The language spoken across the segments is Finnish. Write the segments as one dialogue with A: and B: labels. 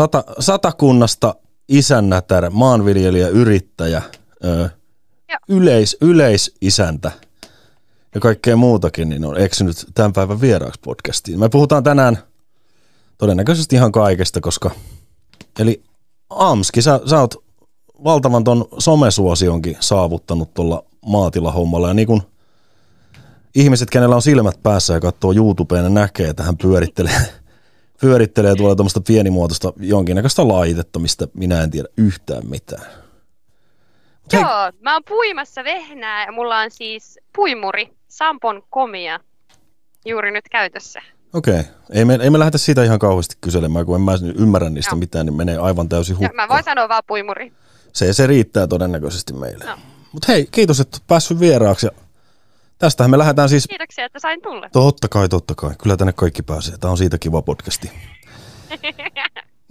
A: Sata, satakunnasta isännätär, maanviljelijä, yrittäjä, ö, yleis, yleisisäntä ja kaikkea muutakin, niin on eksynyt tämän päivän vieraaksi podcastiin. Me puhutaan tänään todennäköisesti ihan kaikesta, koska eli Amski, sä, sä oot valtavan ton somesuosionkin saavuttanut tuolla maatilahommalla ja niin kun ihmiset, kenellä on silmät päässä ja katsoo YouTubeen ja näkee, että hän pyörittelee, pyörittelee tuolla tuommoista pienimuotoista jonkinnäköistä laitetta, mistä minä en tiedä yhtään mitään.
B: Mut Joo, hei. mä oon puimassa vehnää ja mulla on siis puimuri, Sampon komia, juuri nyt käytössä.
A: Okei. Okay. Ei me, ei me lähdetä siitä ihan kauheasti kyselemään, kun en mä ymmärrä niistä Joo. mitään, niin menee aivan täysin hukkaan.
B: Mä voin sanoa vaan puimuri.
A: Se, se riittää todennäköisesti meille. No. Mutta hei, kiitos, että päässyt vieraaksi. Ja tästähän me lähdetään siis...
B: Kiitoksia, että sain tulla.
A: Totta kai, totta kai. Kyllä tänne kaikki pääsee. Tämä on siitä kiva podcasti.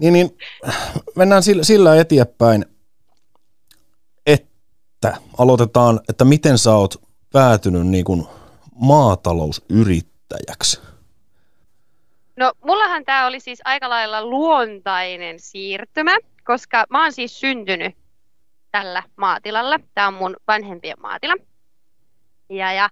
A: niin, niin, mennään sillä, sillä eteenpäin, että aloitetaan, että miten sä oot päätynyt niin kuin maatalousyrittäjäksi?
B: No mullahan tämä oli siis aika lailla luontainen siirtymä, koska mä oon siis syntynyt tällä maatilalla. Tämä on mun vanhempien maatila. Ja, ja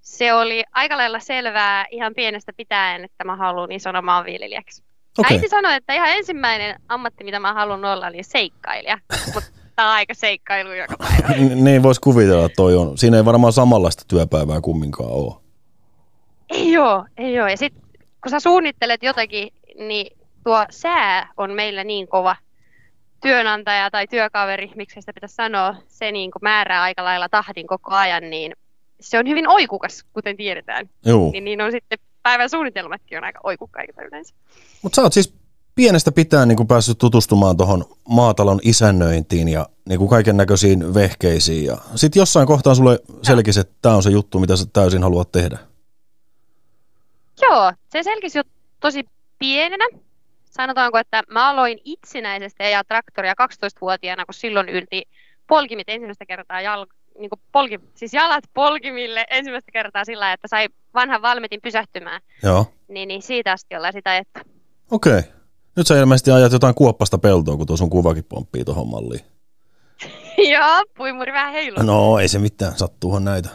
B: se oli aika lailla selvää ihan pienestä pitäen, että mä haluan isona maanviljelijäksi. Okay. Äiti sanoi, että ihan ensimmäinen ammatti, mitä mä haluan olla, oli seikkailija. Mutta tämä on aika seikkailu joka päivä.
A: niin voisi kuvitella, että toi on. Siinä ei varmaan samanlaista työpäivää kumminkaan ole.
B: Ei ole, ei ole. Ja sitten kun sä suunnittelet jotakin, niin tuo sää on meillä niin kova työnantaja tai työkaveri, miksi sitä pitäisi sanoa, se niin kuin määrää aika lailla tahdin koko ajan, niin se on hyvin oikukas, kuten tiedetään.
A: Joo.
B: Niin, niin on sitten päivän suunnitelmatkin on aika oikukkaita yleensä.
A: Mutta sä oot siis pienestä pitäen niin päässyt tutustumaan tuohon maatalon isännöintiin ja niin kaiken näköisiin vehkeisiin. Ja sitten jossain kohtaa sulle selkisi, että tämä on se juttu, mitä sä täysin haluat tehdä.
B: Joo, se selkisi jo tosi pienenä. Sanotaanko, että mä aloin itsenäisesti ja traktoria 12-vuotiaana, kun silloin ylti polkimit ensimmäistä kertaa jalka, niin polki, siis jalat polkimille ensimmäistä kertaa sillä, että sai vanhan valmetin pysähtymään.
A: Joo.
B: Niin, niin siitä asti ollaan sitä, että...
A: Okei. Okay. Nyt sä ilmeisesti ajat jotain kuoppasta peltoa, kun tuossa sun kuvakin pomppii tuohon malliin.
B: Joo, puimuri vähän heiluu.
A: No ei se mitään, sattuuhan näitä.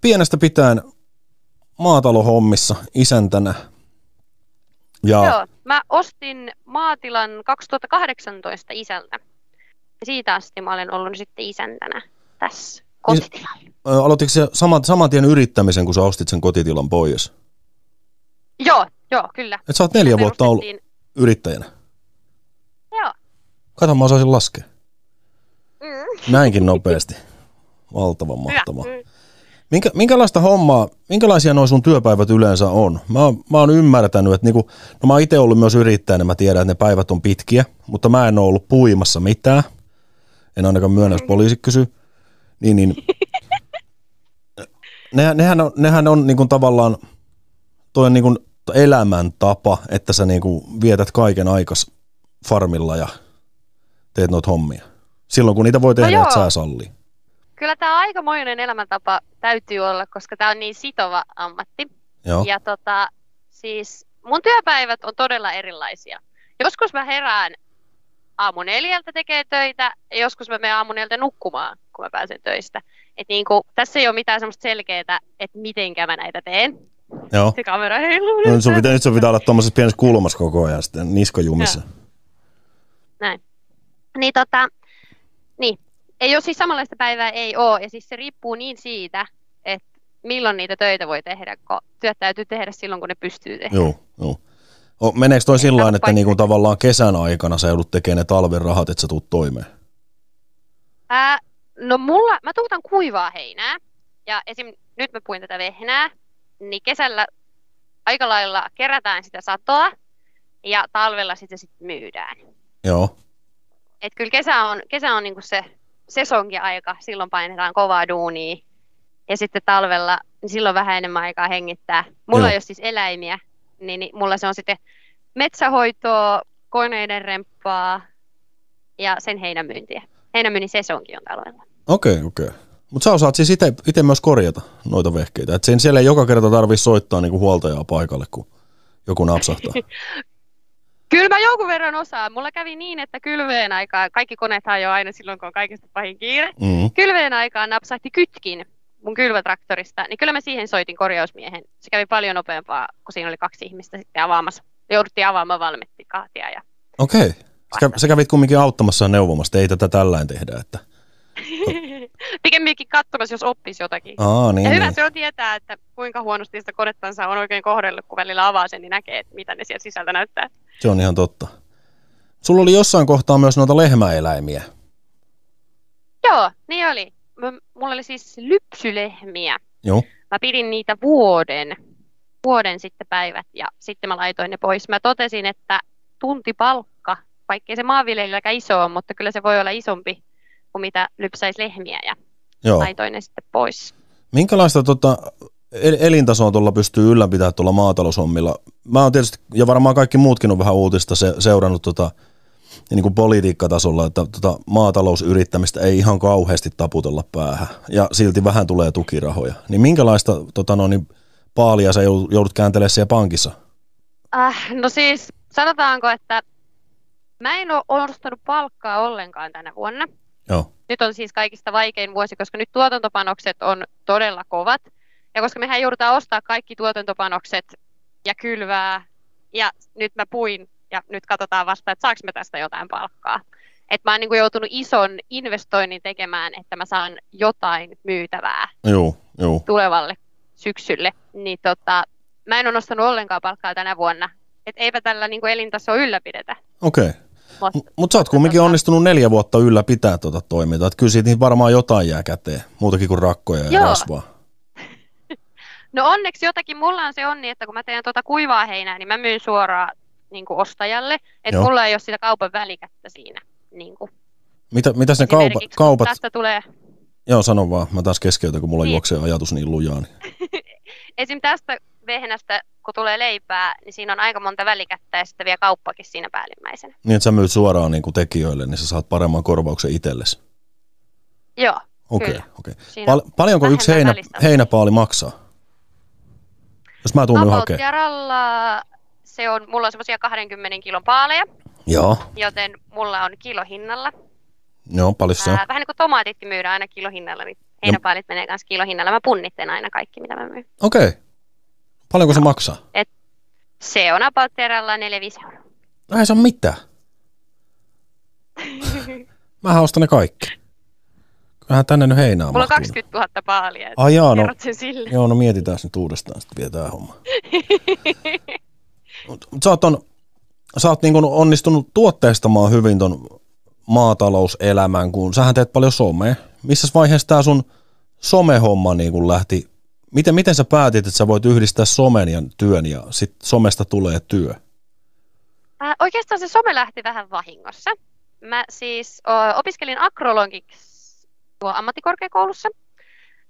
A: Pienestä pitäen maatalohommissa isäntänä.
B: Ja... Joo, mä ostin maatilan 2018 isältä. Siitä asti mä olen ollut sitten isäntänä tässä kotitilalla.
A: Aloititko se saman, saman tien yrittämisen, kun sä ostit sen kotitilan pois?
B: Joo, joo, kyllä.
A: Et sä oot neljä vuotta ollut yrittäjänä?
B: Joo.
A: Kato, mä osaisin laskea. Mm. Näinkin nopeasti. Valtavan mahtavaa. Mm. Minkä, minkälaista hommaa, minkälaisia nuo sun työpäivät yleensä on? Mä, mä oon ymmärtänyt, että niinku, no mä oon itse ollut myös yrittäjänä, mä tiedän, että ne päivät on pitkiä, mutta mä en ole ollut puimassa mitään. En ainakaan myönnä, jos poliisi kysyy. Niin, niin. Ne, nehän on, nehän on niinku tavallaan, toi on niinku elämäntapa, että sä niinku vietät kaiken aikas farmilla ja teet noita hommia. Silloin kun niitä voi tehdä, no että sä sallii.
B: Kyllä tämä aikamoinen elämäntapa täytyy olla, koska tämä on niin sitova ammatti.
A: Joo.
B: Ja tota, siis mun työpäivät on todella erilaisia. Joskus mä herään aamu neljältä tekee töitä ja joskus mä menen aamu neljältä nukkumaan, kun mä pääsen töistä. Et niin kuin, tässä ei ole mitään semmoista selkeää, että mitenkä mä näitä teen.
A: Joo.
B: Se kamera heiluu.
A: No, sun pitää, nyt sun pitää olla tuommoisessa pienessä kulmassa koko ajan sitten, niskojumissa. Joo.
B: Näin. Niin tota, niin, ei ole siis samanlaista päivää, ei ole. Ja siis se riippuu niin siitä, että milloin niitä töitä voi tehdä, kun työt täytyy tehdä silloin, kun ne pystyy tehdä.
A: Joo, joo. O, meneekö toi sillä tavalla, että niinku tavallaan kesän aikana sä joudut tekemään ne talven rahat, että sä tuut toimeen?
B: Ää, no mulla, mä tuutan kuivaa heinää. Ja esim. nyt mä puin tätä vehnää, niin kesällä aika lailla kerätään sitä satoa ja talvella sitten sit myydään.
A: Joo.
B: Et kyllä kesä on, kesä on niinku se sesonkiaika, silloin painetaan kovaa duunia. Ja sitten talvella, niin silloin vähän enemmän aikaa hengittää. Mulla ei ole siis eläimiä, niin, niin mulla se on sitten metsähoitoa, koneiden remppaa ja sen heinämyyntiä. Heinämyynnin sesonkin on talvella.
A: Okei, okay, okei. Okay. Mutta sä osaat siis itse myös korjata noita vehkeitä. Et sen siellä ei joka kerta tarvitse soittaa niinku huoltajaa paikalle, kun joku napsahtaa.
B: Kyllä mä jonkun verran osaan. Mulla kävi niin, että kylveen aikaa, kaikki koneethan jo aina silloin, kun on kaikista pahin kiire.
A: Mm.
B: Kylveen aikaan napsahti kytkin mun kylvätraktorista, niin kyllä mä siihen soitin korjausmiehen. Se kävi paljon nopeampaa, kun siinä oli kaksi ihmistä sitten avaamassa. Jouduttiin avaamaan valmetti kahtia. Ja...
A: Okei. Okay. Sä kävit kumminkin auttamassa ja neuvomassa, ei tätä tällainen tehdä. Että...
B: Pikemminkin katsomassa, jos oppisi jotakin.
A: Aa, niin,
B: ja hyvä
A: niin.
B: se on tietää, että kuinka huonosti sitä konettansa on oikein kohdellut, kun välillä avaa sen, niin näkee, että mitä ne sieltä sisältä näyttää.
A: Se on ihan totta. Sulla oli jossain kohtaa myös noita lehmäeläimiä.
B: Joo, niin oli. M- mulla oli siis lypsylehmiä.
A: Joo.
B: Mä pidin niitä vuoden, vuoden sitten päivät ja sitten mä laitoin ne pois. Mä totesin, että tuntipalkka, vaikkei se maanviljelijäkään iso on, mutta kyllä se voi olla isompi kuin mitä lypsäisi lehmiä ja
A: Joo.
B: laitoin ne sitten pois.
A: Minkälaista tota, el- elintasoa tuolla pystyy ylläpitämään tuolla maataloushommilla? Mä oon tietysti, ja varmaan kaikki muutkin on vähän uutista se, seurannut tota, niin kuin politiikkatasolla, että tota, maatalousyrittämistä ei ihan kauheasti taputella päähän, ja silti vähän tulee tukirahoja. Niin minkälaista tota, no, niin, paalia sä joudut joudut kääntelemään siellä pankissa?
B: Äh, no siis sanotaanko, että mä en ole ostanut palkkaa ollenkaan tänä vuonna.
A: Joo.
B: Nyt on siis kaikista vaikein vuosi, koska nyt tuotantopanokset on todella kovat. Ja koska mehän joudutaan ostaa kaikki tuotantopanokset ja kylvää, ja nyt mä puin, ja nyt katsotaan vasta, että saanko mä tästä jotain palkkaa. Että mä oon niin joutunut ison investoinnin tekemään, että mä saan jotain myytävää
A: Joo, joo.
B: tulevalle syksylle. Niin tota, mä en ole nostanut ollenkaan palkkaa tänä vuonna. Että eipä tällä niin elintasoa ylläpidetä.
A: Okei. Okay.
B: Mut,
A: Mutta sä oot kumminkin
B: tota-
A: onnistunut neljä vuotta ylläpitää tuota toimintaa. Että kyllä siitä varmaan jotain jää käteen, muutakin kuin rakkoja ja
B: Joo.
A: rasvaa.
B: No onneksi jotakin, mulla on se onni, että kun mä teen tuota kuivaa heinää, niin mä myyn suoraan niin kuin ostajalle. Että
A: Joo.
B: mulla ei ole sitä kaupan välikättä siinä. Niin kuin.
A: Mitä, mitäs ne kaupa, kaupat,
B: Tästä tulee,
A: joo sano vaan, mä taas keskeytän, kun mulla
B: Niin.
A: juoksee ajatus niin lujaa. Niin.
B: esim. tästä vehnästä, kun tulee leipää, niin siinä on aika monta välikättä ja sitten vielä kauppakin siinä päällimmäisenä.
A: niin, että sä myyt suoraan niin kuin tekijöille, niin sä saat paremman korvauksen itsellesi.
B: Joo,
A: Okei,
B: Kyllä.
A: okei.
B: siinä
A: Pal- paljonko yksi heinä,
B: välistä.
A: heinäpaali maksaa? Jos mä tuun.
B: Jaralla se on, mulla on semmoisia 20 kilon paaleja,
A: Joo,
B: joten mulla on kilohinnalla.
A: joo, paljon se on.
B: Vähän niin kuin tomaatitkin myydään aina kilohinnalla, niin heinäpaalit menee myös kilohinnalla. Mä punnitten aina kaikki, mitä mä myyn.
A: Okei. Paljonko se maksaa?
B: Se on about Jaralla 4-5 euroa.
A: No ei se ole mitään. Mähän ostan ne kaikki. Kyllähän tänne nyt heinää
B: Mulla on
A: mahtuu.
B: 20 000 paalia,
A: Ai jaa, no, joo, no mietitään nyt uudestaan, sitten vietään homma. Sä oot, on, sä oot niin onnistunut tuotteistamaan hyvin ton maatalouselämän, kun sähän teet paljon somea. Missä vaiheessa tää sun somehomma niin kun lähti? Miten, miten sä päätit, että sä voit yhdistää somen ja työn ja sit somesta tulee työ?
B: Äh, oikeastaan se some lähti vähän vahingossa. Mä siis opiskelin akrologiksi tuo ammattikorkeakoulussa.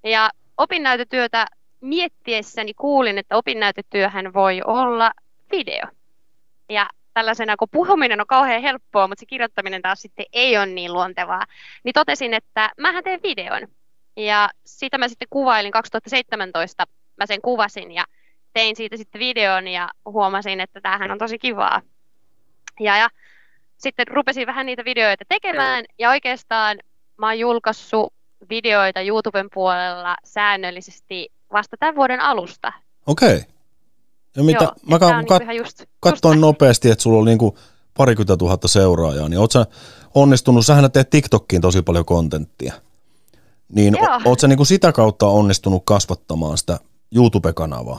B: Ja opinnäytetyötä miettiessäni kuulin, että opinnäytetyöhän voi olla video. Ja tällaisena, kun puhuminen on kauhean helppoa, mutta se kirjoittaminen taas sitten ei ole niin luontevaa, niin totesin, että mähän teen videon. Ja sitä mä sitten kuvailin 2017, mä sen kuvasin ja tein siitä sitten videon ja huomasin, että tämähän on tosi kivaa. Ja, ja sitten rupesin vähän niitä videoita tekemään ja oikeastaan mä oon julkaissut videoita YouTuben puolella säännöllisesti vasta tämän vuoden alusta.
A: Okei. Ja mitä,
B: Joo,
A: mä ka- kat-
B: niinku ihan just,
A: katsoin
B: just
A: nopeasti, että sulla oli niinku parikymmentä tuhatta seuraajaa, niin oot sä onnistunut, sähän teet TikTokkiin tosi paljon kontenttia. Niin
B: Joo.
A: oot sä niinku sitä kautta onnistunut kasvattamaan sitä YouTube-kanavaa?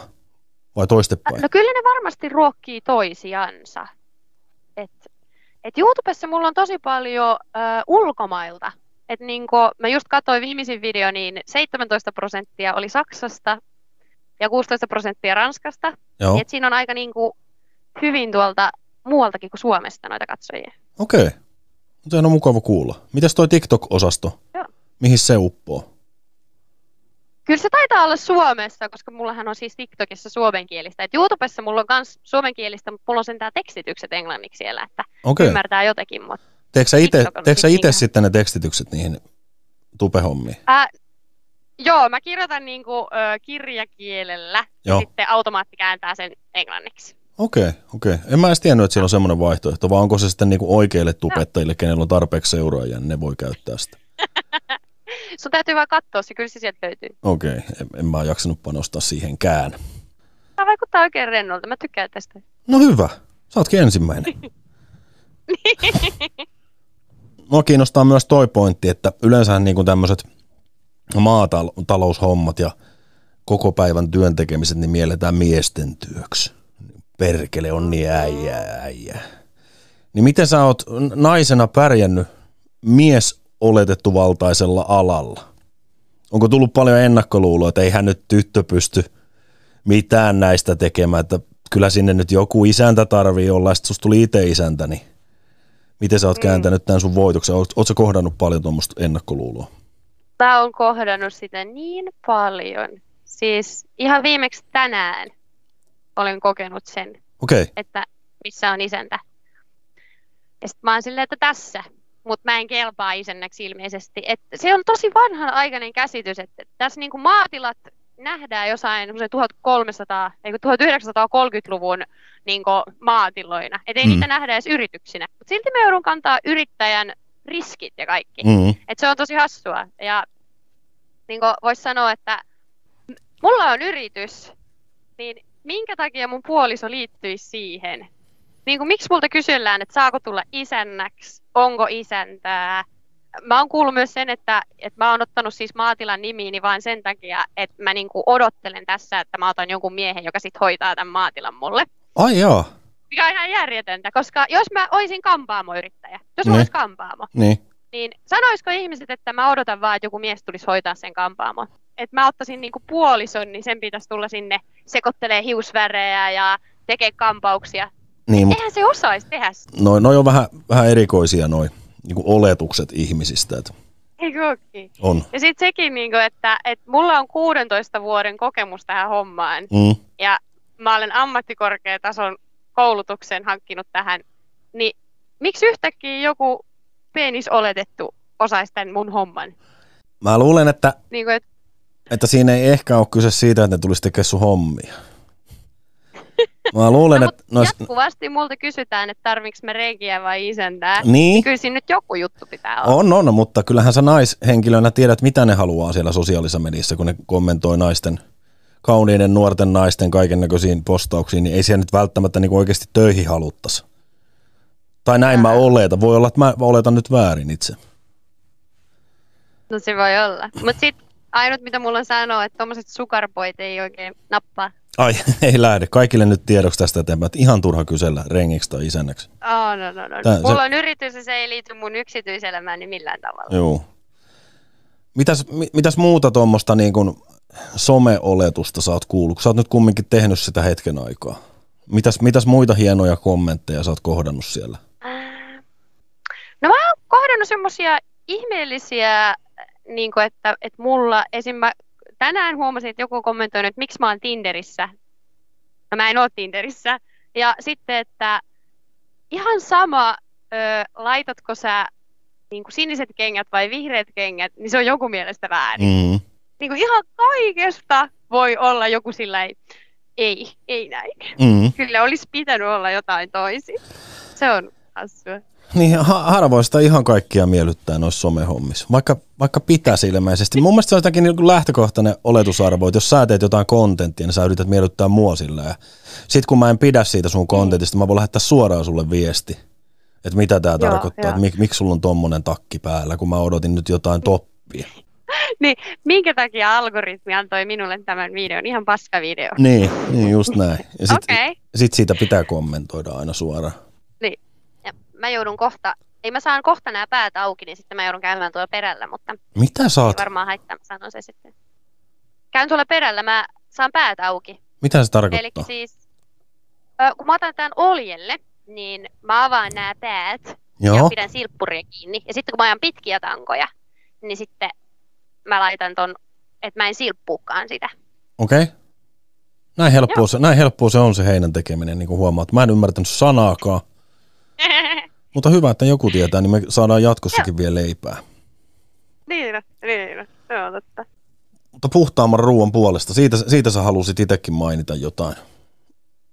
A: Vai toistepäin?
B: No kyllä ne varmasti ruokkii toisiansa. Et, et YouTubessa mulla on tosi paljon ö, ulkomailta. Et niinku, mä just katsoin viimeisin video, niin 17 prosenttia oli Saksasta ja 16 prosenttia Ranskasta.
A: Joo,
B: Et siinä on aika niinku hyvin tuolta muualtakin kuin Suomesta noita katsojia.
A: okei. Sehän on mukava kuulla. Mitäs toi TikTok-osasto?
B: Joo.
A: Mihin se uppoo?
B: Kyllä se taitaa olla Suomessa, koska mullahan on siis TikTokissa suomenkielistä. Et YouTubessa mulla on myös suomenkielistä, mutta mulla on sentään tekstitykset englanniksi siellä, että
A: Okei.
B: ymmärtää jotenkin. Mutta
A: Teekö sä
B: sit niinkö-
A: sitten ne tekstitykset niihin tupehommiin?
B: Ää, joo, mä kirjoitan niinku, ö, kirjakielellä
A: Joo.
B: ja sitten automaatti kääntää sen englanniksi.
A: Okei, okei. En mä edes tiennyt, että siellä on semmoinen vaihtoehto, vaan onko se sitten niinku oikeille tubettajille, kenellä on tarpeeksi seuraajia, niin ne voi käyttää sitä.
B: Sun täytyy vaan katsoa se, kyllä se sieltä löytyy.
A: Okei, en, en mä jaksanut panostaa siihenkään.
B: Tämä vaikuttaa oikein rennolta, mä tykkään tästä.
A: No hyvä, sä ootkin ensimmäinen. Mua kiinnostaa myös toi pointti, että yleensä niin tämmöiset maataloushommat ja koko päivän työntekemiset niin mielletään miesten työksi. Perkele on niin äijä, äijä. Niin miten sä oot naisena pärjännyt mies oletettu valtaisella alalla? Onko tullut paljon ennakkoluuloa, että eihän nyt tyttö pysty mitään näistä tekemään, että kyllä sinne nyt joku isäntä tarvii olla, ja sitten tuli itse isäntä, niin miten sä oot mm. kääntänyt tämän sun voitoksen? Oletko kohdannut paljon tuommoista ennakkoluuloa?
B: Mä oon kohdannut sitä niin paljon. Siis ihan viimeksi tänään olen kokenut sen,
A: okay.
B: että missä on isäntä. Ja sitten mä oon silleen, että tässä, mutta mä en kelpaa isännäksi ilmeisesti. Et se on tosi vanhan aikainen käsitys, että tässä niinku maatilat nähdään jossain 1300, 1930-luvun niin maatiloina. Että ei mm. niitä nähdä edes yrityksinä. Mutta silti me joudun kantaa yrittäjän riskit ja kaikki. Mm. Et se on tosi hassua. Ja niin voisi sanoa, että mulla on yritys, niin minkä takia mun puoliso liittyisi siihen? Niin kuin, miksi multa kysellään, että saako tulla isännäksi, onko isäntää, mä oon kuullut myös sen, että, että mä oon ottanut siis maatilan nimiini vain sen takia, että mä niinku odottelen tässä, että mä otan jonkun miehen, joka sitten hoitaa tämän maatilan mulle.
A: Ai joo.
B: Mikä on ihan järjetöntä, koska jos mä olisin kampaamoyrittäjä, jos mä niin. kampaamo,
A: niin.
B: Niin sanoisiko ihmiset, että mä odotan vaan, että joku mies tulisi hoitaa sen kampaamon? Että mä ottaisin niinku puolison, niin sen pitäisi tulla sinne sekoittelee hiusvärejä ja tekee kampauksia. Niin, Eihän se osaisi tehdä.
A: Noin noi on vähän, vähän erikoisia noin niin kuin oletukset ihmisistä. Että
B: Eikö ookin?
A: On.
B: Ja sitten sekin, niin kuin, että, että mulla on 16 vuoden kokemus tähän hommaan.
A: Mm.
B: Ja mä olen ammattikorkeatason koulutuksen hankkinut tähän. Niin miksi yhtäkkiä joku penis oletettu osaisi tämän mun homman?
A: Mä luulen, että,
B: niin kuin, että,
A: että siinä ei ehkä ole kyse siitä, että ne tulisi tekemään sun hommia. Mä luulen, no, että...
B: Nois... Jatkuvasti multa kysytään, että tarviks me reikiä vai isäntää.
A: Niin.
B: Kyllä siinä nyt joku juttu pitää olla.
A: On, on, mutta kyllähän sä naishenkilönä tiedät, mitä ne haluaa siellä sosiaalisessa mediassa, kun ne kommentoi naisten, kauniiden nuorten naisten kaiken näköisiin postauksiin, niin ei siellä nyt välttämättä niin oikeasti töihin haluttaisi. Tai näin mä oletan. Voi olla, että mä oletan nyt väärin itse.
B: No se voi olla. Mutta sitten ainut, mitä mulla on sanoa, että tuommoiset sukarpoit ei oikein nappaa.
A: Ai, ei lähde. Kaikille nyt tiedoksi tästä eteenpäin, että ihan turha kysellä rengiksi tai isännäksi.
B: Oh, no, no, no. Tää, Mulla se... on yritys ja se ei liity mun yksityiselämääni millään tavalla.
A: Joo. Mitäs, mitäs muuta tuommoista niin kuin some-oletusta sä oot kuullut? Sä oot nyt kumminkin tehnyt sitä hetken aikaa. Mitäs, mitäs muita hienoja kommentteja sä oot kohdannut siellä?
B: Mä kohdannut semmosia ihmeellisiä, niin kuin että, että mulla esim tänään huomasin, että joku kommentoi, että miksi mä oon Tinderissä. No mä en ole Tinderissä. Ja sitten, että ihan sama, ö, laitatko sä niin kuin siniset kengät vai vihreät kengät, niin se on joku mielestä väärin.
A: Mm.
B: Niin kuin ihan kaikesta voi olla joku sillä ei, ei näin.
A: Mm.
B: Kyllä olisi pitänyt olla jotain toisin. Se on hassua.
A: Niin harvoista ihan kaikkia miellyttää noissa somehommissa, vaikka, vaikka pitäisi ilmeisesti. Mun mielestä se on jotakin niin lähtökohtainen oletusarvo, että jos sä teet jotain kontenttia, niin sä yrität miellyttää mua sillä. Ja sit kun mä en pidä siitä sun kontentista, mä voin lähettää suoraan sulle viesti, että mitä tämä tarkoittaa, että mik, miksi sulla on tommonen takki päällä, kun mä odotin nyt jotain toppia.
B: niin, minkä takia algoritmi antoi minulle tämän videon? Ihan paska video.
A: Niin, niin just näin. Ja sit, okay. sit siitä pitää kommentoida aina suoraan
B: mä joudun kohta, ei mä saan kohta nämä päät auki, niin sitten mä joudun käymään tuolla perällä, mutta...
A: Mitä saat?
B: Ei varmaan haittaa, mä sanon se sitten. Käyn tuolla perällä, mä saan päät auki.
A: Mitä se tarkoittaa?
B: Eli siis, kun mä otan tämän oljelle, niin mä avaan nämä päät Joo. ja pidän silppuria kiinni. Ja sitten kun mä ajan pitkiä tankoja, niin sitten mä laitan ton, että mä en silppuukaan sitä.
A: Okei. Okay. Näin helppoa, se, näin helppoa se on se heinän tekeminen, niin kuin huomaat. Mä en ymmärtänyt sanaakaan. Mutta hyvä, että joku tietää, niin me saadaan jatkossakin Joo. vielä leipää.
B: Niin, niin, se on totta.
A: Mutta puhtaamman ruoan puolesta, siitä, siitä sä halusit itsekin mainita jotain.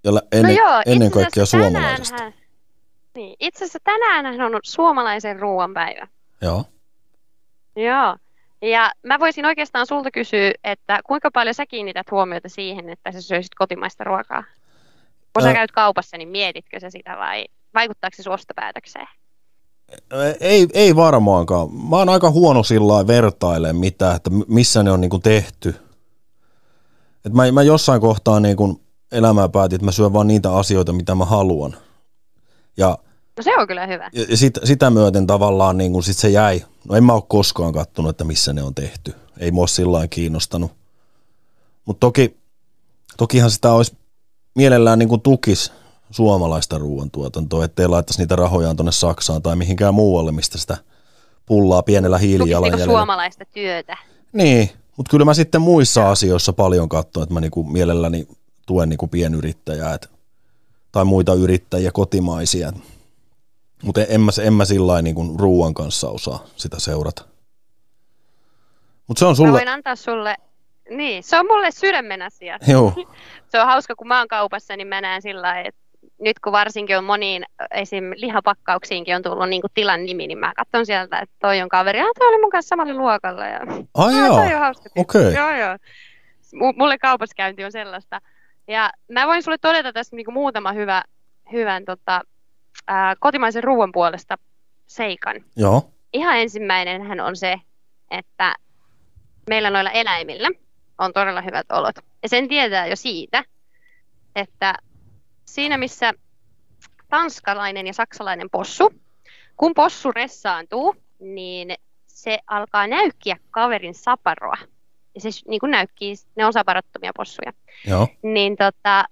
A: ja ennen, no joo, ennen kaikkea suomalaisesta.
B: Niin, itse asiassa tänään on suomalaisen ruoan päivä.
A: Joo.
B: Joo. Ja mä voisin oikeastaan sulta kysyä, että kuinka paljon sä kiinnität huomiota siihen, että sä syöisit kotimaista ruokaa? Kun sä käyt kaupassa, niin mietitkö sä sitä vai vaikuttaako se ostopäätökseen?
A: Ei, ei varmaankaan. Mä oon aika huono sillä vertailemaan mitä, että missä ne on niin kuin tehty. Et mä, mä jossain kohtaa niin kuin elämää päätin, että mä syön vaan niitä asioita, mitä mä haluan. Ja,
B: no se on kyllä hyvä.
A: Ja sit, sitä myöten tavallaan niin kuin sit se jäi. No en mä ole koskaan kattonut, että missä ne on tehty. Ei mua sillä kiinnostanut. Mutta toki, tokihan sitä olisi mielellään niin kuin tukis suomalaista ruoantuotantoa, ettei laittaisi niitä rahojaan tuonne Saksaan tai mihinkään muualle, mistä sitä pullaa pienellä hiilijalanjäljellä.
B: Suomalaista työtä.
A: Niin, mutta kyllä mä sitten muissa asioissa paljon katson, että mä niinku mielelläni tuen niinku pienyrittäjää et, tai muita yrittäjiä kotimaisia. Mutta en mä, en mä sillä niinku ruoan kanssa osaa sitä seurata. Mut se on sulle... Mä
B: voin antaa sulle niin, se on mulle sydämen asia.
A: Joo.
B: se on hauska, kun mä oon kaupassa, niin mä näen sillä että nyt kun varsinkin on moniin esim. lihapakkauksiinkin on tullut niin tilan nimi, niin mä katson sieltä, että toi on kaveri, ah, toi oli mun kanssa samalle luokalla. Ja,
A: Ai joo, toi on hauska. Okay.
B: Joo, joo. M- mulle kaupaskäynti on sellaista. Ja mä voin sulle todeta tässä niin muutama hyvä, hyvän tota, ää, kotimaisen ruoan puolesta seikan.
A: Joo.
B: Ihan ensimmäinen hän on se, että meillä noilla eläimillä on todella hyvät olot. Ja sen tietää jo siitä, että siinä missä tanskalainen ja saksalainen possu, kun possu ressaantuu, niin se alkaa näykkiä kaverin saparoa. Ja se niin kuin näykkii, ne on saparottomia possuja.
A: Joo.
B: Niin tota,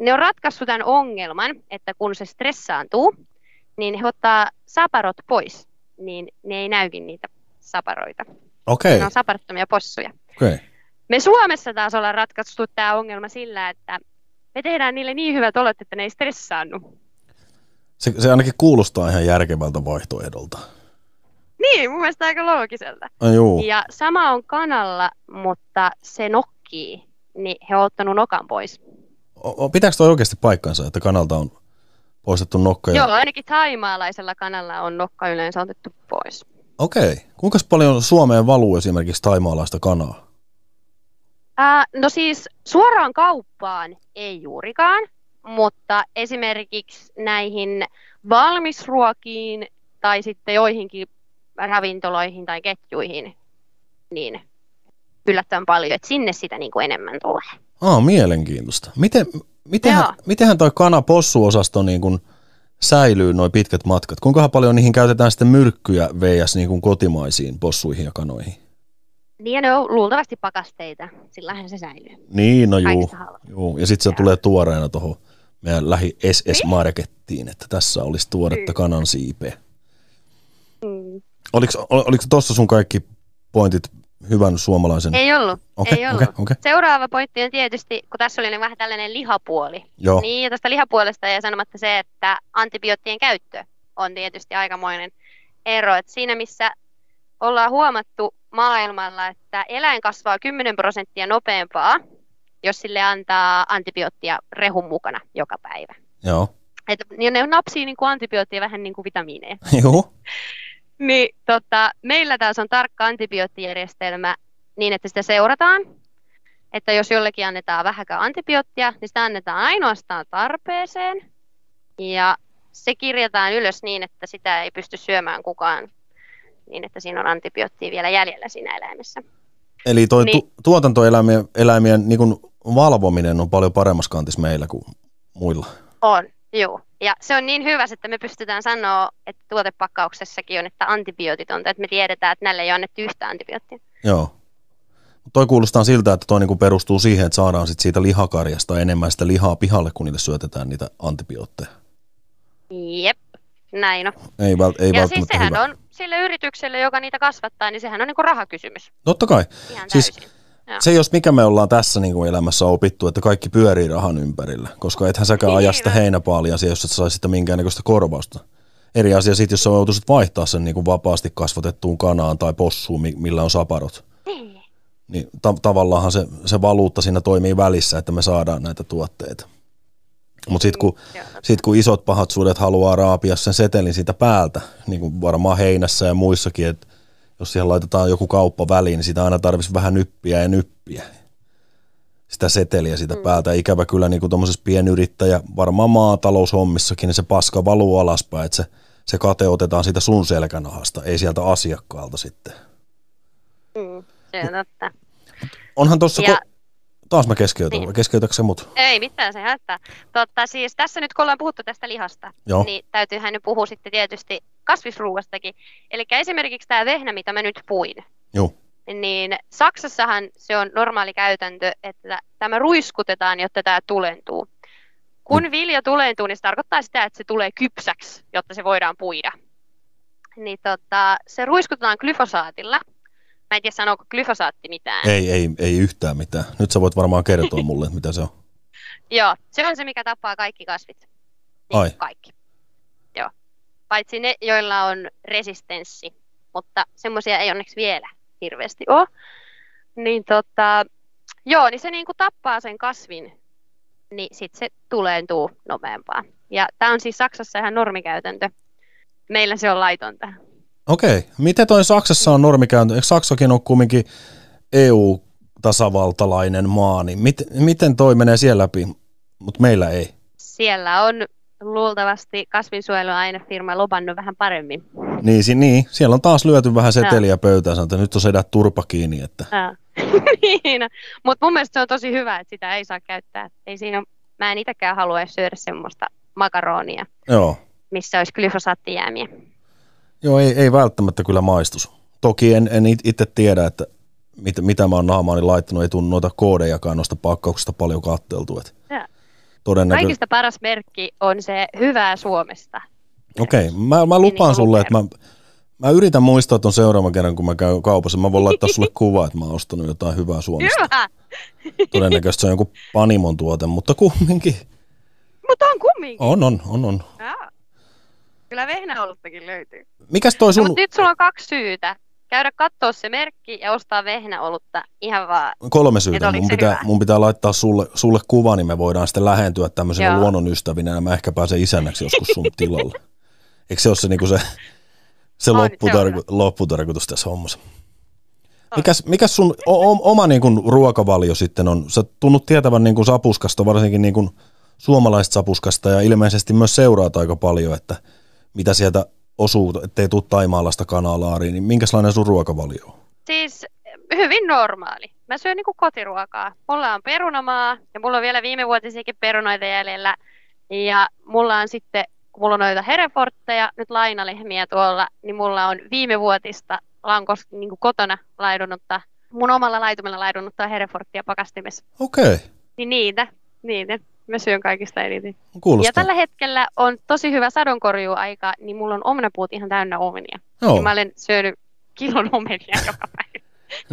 B: ne on ratkaissut tämän ongelman, että kun se stressaantuu, niin he ottaa saparot pois, niin ne ei näykin niitä saparoita.
A: Okei. Okay.
B: Ne on saparottomia possuja.
A: Okei. Okay.
B: Me Suomessa taas ollaan ratkaistu tämä ongelma sillä, että me tehdään niille niin hyvät olot, että ne ei stressaannu.
A: Se, se ainakin kuulostaa ihan järkevältä vaihtoehdolta.
B: Niin, mun mielestä aika loogiselta.
A: Juu.
B: Ja sama on kanalla, mutta se nokkii, niin he on ottanut nokan pois.
A: O, pitääkö toi oikeasti paikkansa, että kanalta on poistettu nokka?
B: Ja... Joo, ainakin taimaalaisella kanalla on nokka yleensä otettu pois.
A: Okei. Kuinka paljon Suomeen valuu esimerkiksi taimaalaista kanaa?
B: Ää, no siis suoraan kauppaan ei juurikaan, mutta esimerkiksi näihin valmisruokiin tai sitten joihinkin ravintoloihin tai ketjuihin, niin yllättävän paljon, että sinne sitä niin kuin enemmän tulee.
A: Aa, mielenkiintoista. Miten, mitenhän, mitenhän toi kana-possuosasto niin kuin säilyy noin pitkät matkat? Kuinka paljon niihin käytetään sitten myrkkyjä VS niin kuin kotimaisiin possuihin ja kanoihin?
B: Niin ja ne on luultavasti pakasteita, sillähän se säilyy.
A: Niin, no juu. juu. Ja sitten se ja. tulee tuoreena tuohon meidän lähi SS-markettiin, niin? että tässä olisi tuoretta mm. kanan siipeä. Mm. Oliko, oliko tuossa sun kaikki pointit hyvän suomalaisen?
B: Ei ollut.
A: Okay,
B: ei ollut.
A: Okay, okay.
B: Seuraava pointti on tietysti, kun tässä oli niin vähän tällainen lihapuoli.
A: Joo.
B: Niin, ja tästä lihapuolesta ja sanomatta se, että antibioottien käyttö on tietysti aikamoinen ero. Että siinä missä ollaan huomattu maailmalla, että eläin kasvaa 10 prosenttia nopeampaa, jos sille antaa antibioottia rehun mukana joka päivä.
A: Joo.
B: Et, niin ne napsii niin kuin antibioottia vähän niin kuin vitamiineja.
A: Joo.
B: niin, tota, meillä taas on tarkka antibioottijärjestelmä niin, että sitä seurataan. Että jos jollekin annetaan vähäkään antibioottia, niin sitä annetaan ainoastaan tarpeeseen. Ja se kirjataan ylös niin, että sitä ei pysty syömään kukaan niin että siinä on antibioottia vielä jäljellä siinä eläimessä.
A: Eli toi niin, tu- tuotantoeläimien eläimien niin kuin valvominen on paljon paremmassa kantissa meillä kuin muilla.
B: On, joo. Ja se on niin hyvä, että me pystytään sanoa, että tuotepakkauksessakin on, että antibiootit on, että me tiedetään, että näille ei ole annettu yhtä antibioottia.
A: Joo. Toi kuulostaa siltä, että toi niinku perustuu siihen, että saadaan sit siitä lihakarjasta enemmän sitä lihaa pihalle, kun niille syötetään niitä antibiootteja.
B: Jep, näin on.
A: Ei, vält- ei
B: ja siis sehän hyvä. on sille yritykselle, joka niitä kasvattaa, niin sehän on niin kuin rahakysymys.
A: Totta kai. Ihan siis se, jos mikä me ollaan tässä niin kuin elämässä opittu, että kaikki pyörii rahan ympärillä, koska ethän säkään niin, aja sitä heinäpaalia, jos et saisi sitä minkäännäköistä korvausta. Eri asia sitten, jos sä joutuisit vaihtaa sen niin kuin vapaasti kasvatettuun kanaan tai possuun, millä on saparot. Niin. Niin ta- tavallaan se, se valuutta siinä toimii välissä, että me saadaan näitä tuotteita. Mutta sitten kun, sit kun isot pahat suudet haluaa raapia sen setelin siitä päältä, niin kuin varmaan heinässä ja muissakin, että jos siihen laitetaan joku kauppa väliin, niin sitä aina tarvitsisi vähän nyppiä ja nyppiä sitä seteliä sitä mm. päältä. Ikävä kyllä niin kuin tuommoisessa pienyrittäjä, varmaan maataloushommissakin, niin se paska valuu alaspäin, että se, se kate otetaan siitä sun selkänahasta, ei sieltä asiakkaalta sitten.
B: Mm, se on totta.
A: Onhan tuossa, ja... ko- taas mä keskeytän, niin. keskeytäkö se mut?
B: Ei mitään, se hätää. Totta, siis tässä nyt kun ollaan puhuttu tästä lihasta, Joo. niin täytyyhän nyt puhua sitten tietysti kasvisruuastakin. Eli esimerkiksi tämä vehnä, mitä mä nyt puin.
A: Joo
B: niin Saksassahan se on normaali käytäntö, että tämä ruiskutetaan, jotta tämä tulentuu. Kun mm. vilja tulentuu, niin se tarkoittaa sitä, että se tulee kypsäksi, jotta se voidaan puida. Niin tota, se ruiskutetaan glyfosaatilla. Mä en tiedä, sanooko glyfosaatti mitään.
A: Ei, ei, ei yhtään mitään. Nyt sä voit varmaan kertoa mulle, mitä se on.
B: Joo, se on se, mikä tappaa kaikki kasvit.
A: Niin, Ai.
B: Kaikki. Joo. Paitsi ne, joilla on resistenssi, mutta semmoisia ei onneksi vielä hirveästi ole. Niin tota, joo, niin se niinku tappaa sen kasvin, niin sitten se tuleentuu nopeampaa. Ja tämä on siis Saksassa ihan normikäytäntö. Meillä se on laitonta.
A: Okei. Miten toi Saksassa on normikäytäntö? Eikö Saksakin ole kumminkin EU-tasavaltalainen maa, niin mit, miten toi menee siellä läpi, mutta meillä ei?
B: Siellä on luultavasti kasvinsuojeluainefirma lobannut vähän paremmin.
A: Niin, si- niin, siellä on taas lyöty vähän seteliä no. pöytään, että nyt on sedät turpa kiinni. Että.
B: No. niin, mutta mun mielestä se on tosi hyvä, että sitä ei saa käyttää. Ei siinä mä en itsekään halua syödä semmoista makaronia,
A: Joo.
B: missä olisi glyfosaattijäämiä.
A: Joo, ei, ei välttämättä kyllä maistus. Toki en, en itse tiedä, että mit, mitä mä oon naamaani laittanut, ei tunnu noita koodejakaan noista pakkauksista paljon katteltu. Että
B: todennäkö... Kaikista paras merkki on se hyvää Suomesta.
A: Okei, okay. mä, mä lupaan niin sulle, että mä, mä yritän muistaa ton seuraavan kerran, kun mä käyn kaupassa. Mä voin laittaa sulle kuva, että mä oon ostanut jotain hyvää Suomesta.
B: Hyvä!
A: Todennäköisesti se on joku Panimon tuote, mutta kumminkin.
B: Mutta on kumminkin.
A: On, on, on, on.
B: Ja. Kyllä vehnäoluttakin löytyy.
A: Mikäs toi sun...
B: No, nyt sulla on kaksi syytä käydä katsoa se merkki ja ostaa vehnäolutta ihan vaan.
A: Kolme syytä. Mun pitää, mun pitää laittaa sulle, sulle kuva, niin me voidaan sitten lähentyä tämmöisenä Joo. luonnonystävinä ja mä ehkä pääsen isännäksi joskus sun tilalla. Eikö se ole se, niin kuin se, se, on, lopputarko, se lopputarkoitus tässä hommassa? Mikäs, mikäs sun o, oma niin kuin, ruokavalio sitten on? Sä tunnut tietävän niin kuin, sapuskasta, varsinkin niin kuin, suomalaisesta sapuskasta ja ilmeisesti myös seuraat aika paljon, että mitä sieltä osuu, ettei tule taimaalasta kanalaariin, niin minkälainen sun ruokavalio on?
B: Siis hyvin normaali. Mä syön niinku kotiruokaa. Mulla on perunamaa ja mulla on vielä viimevuotisiakin perunoita jäljellä. Ja mulla on sitten, kun mulla on noita herefortteja, nyt lainalehmiä tuolla, niin mulla on viimevuotista lankos niin kotona laidunutta, mun omalla laitumella laidunutta hereforttia pakastimessa.
A: Okei. Okay.
B: Niin niitä, niitä mä syön kaikista eniten.
A: Kuulostaa.
B: Ja tällä hetkellä on tosi hyvä sadonkorjuaika, niin mulla on omenapuut ihan täynnä omenia. Joo. Mä olen syönyt kilon omenia joka päivä.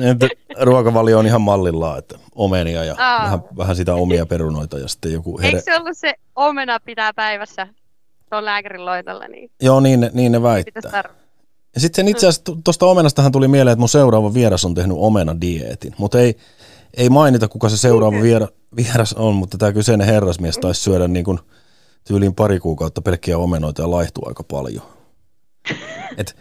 A: Entä ruokavalio on ihan mallillaan, että omenia ja vähän, vähän sitä omia perunoita ja sitten joku
B: here... Eikö se ollut se omena pitää päivässä tuon lääkärin loitolla? Niin...
A: Joo, niin ne, niin ne väittää. Ja sitten itse asiassa tuosta omenastahan tuli mieleen, että mun seuraava vieras on tehnyt omena-dieetin, mutta ei, ei mainita, kuka se seuraava viera, vieras on, mutta tämä kyseinen herrasmies taisi syödä niin kuin tyyliin pari kuukautta pelkkiä omenoita ja laihtuu aika paljon.
B: Et,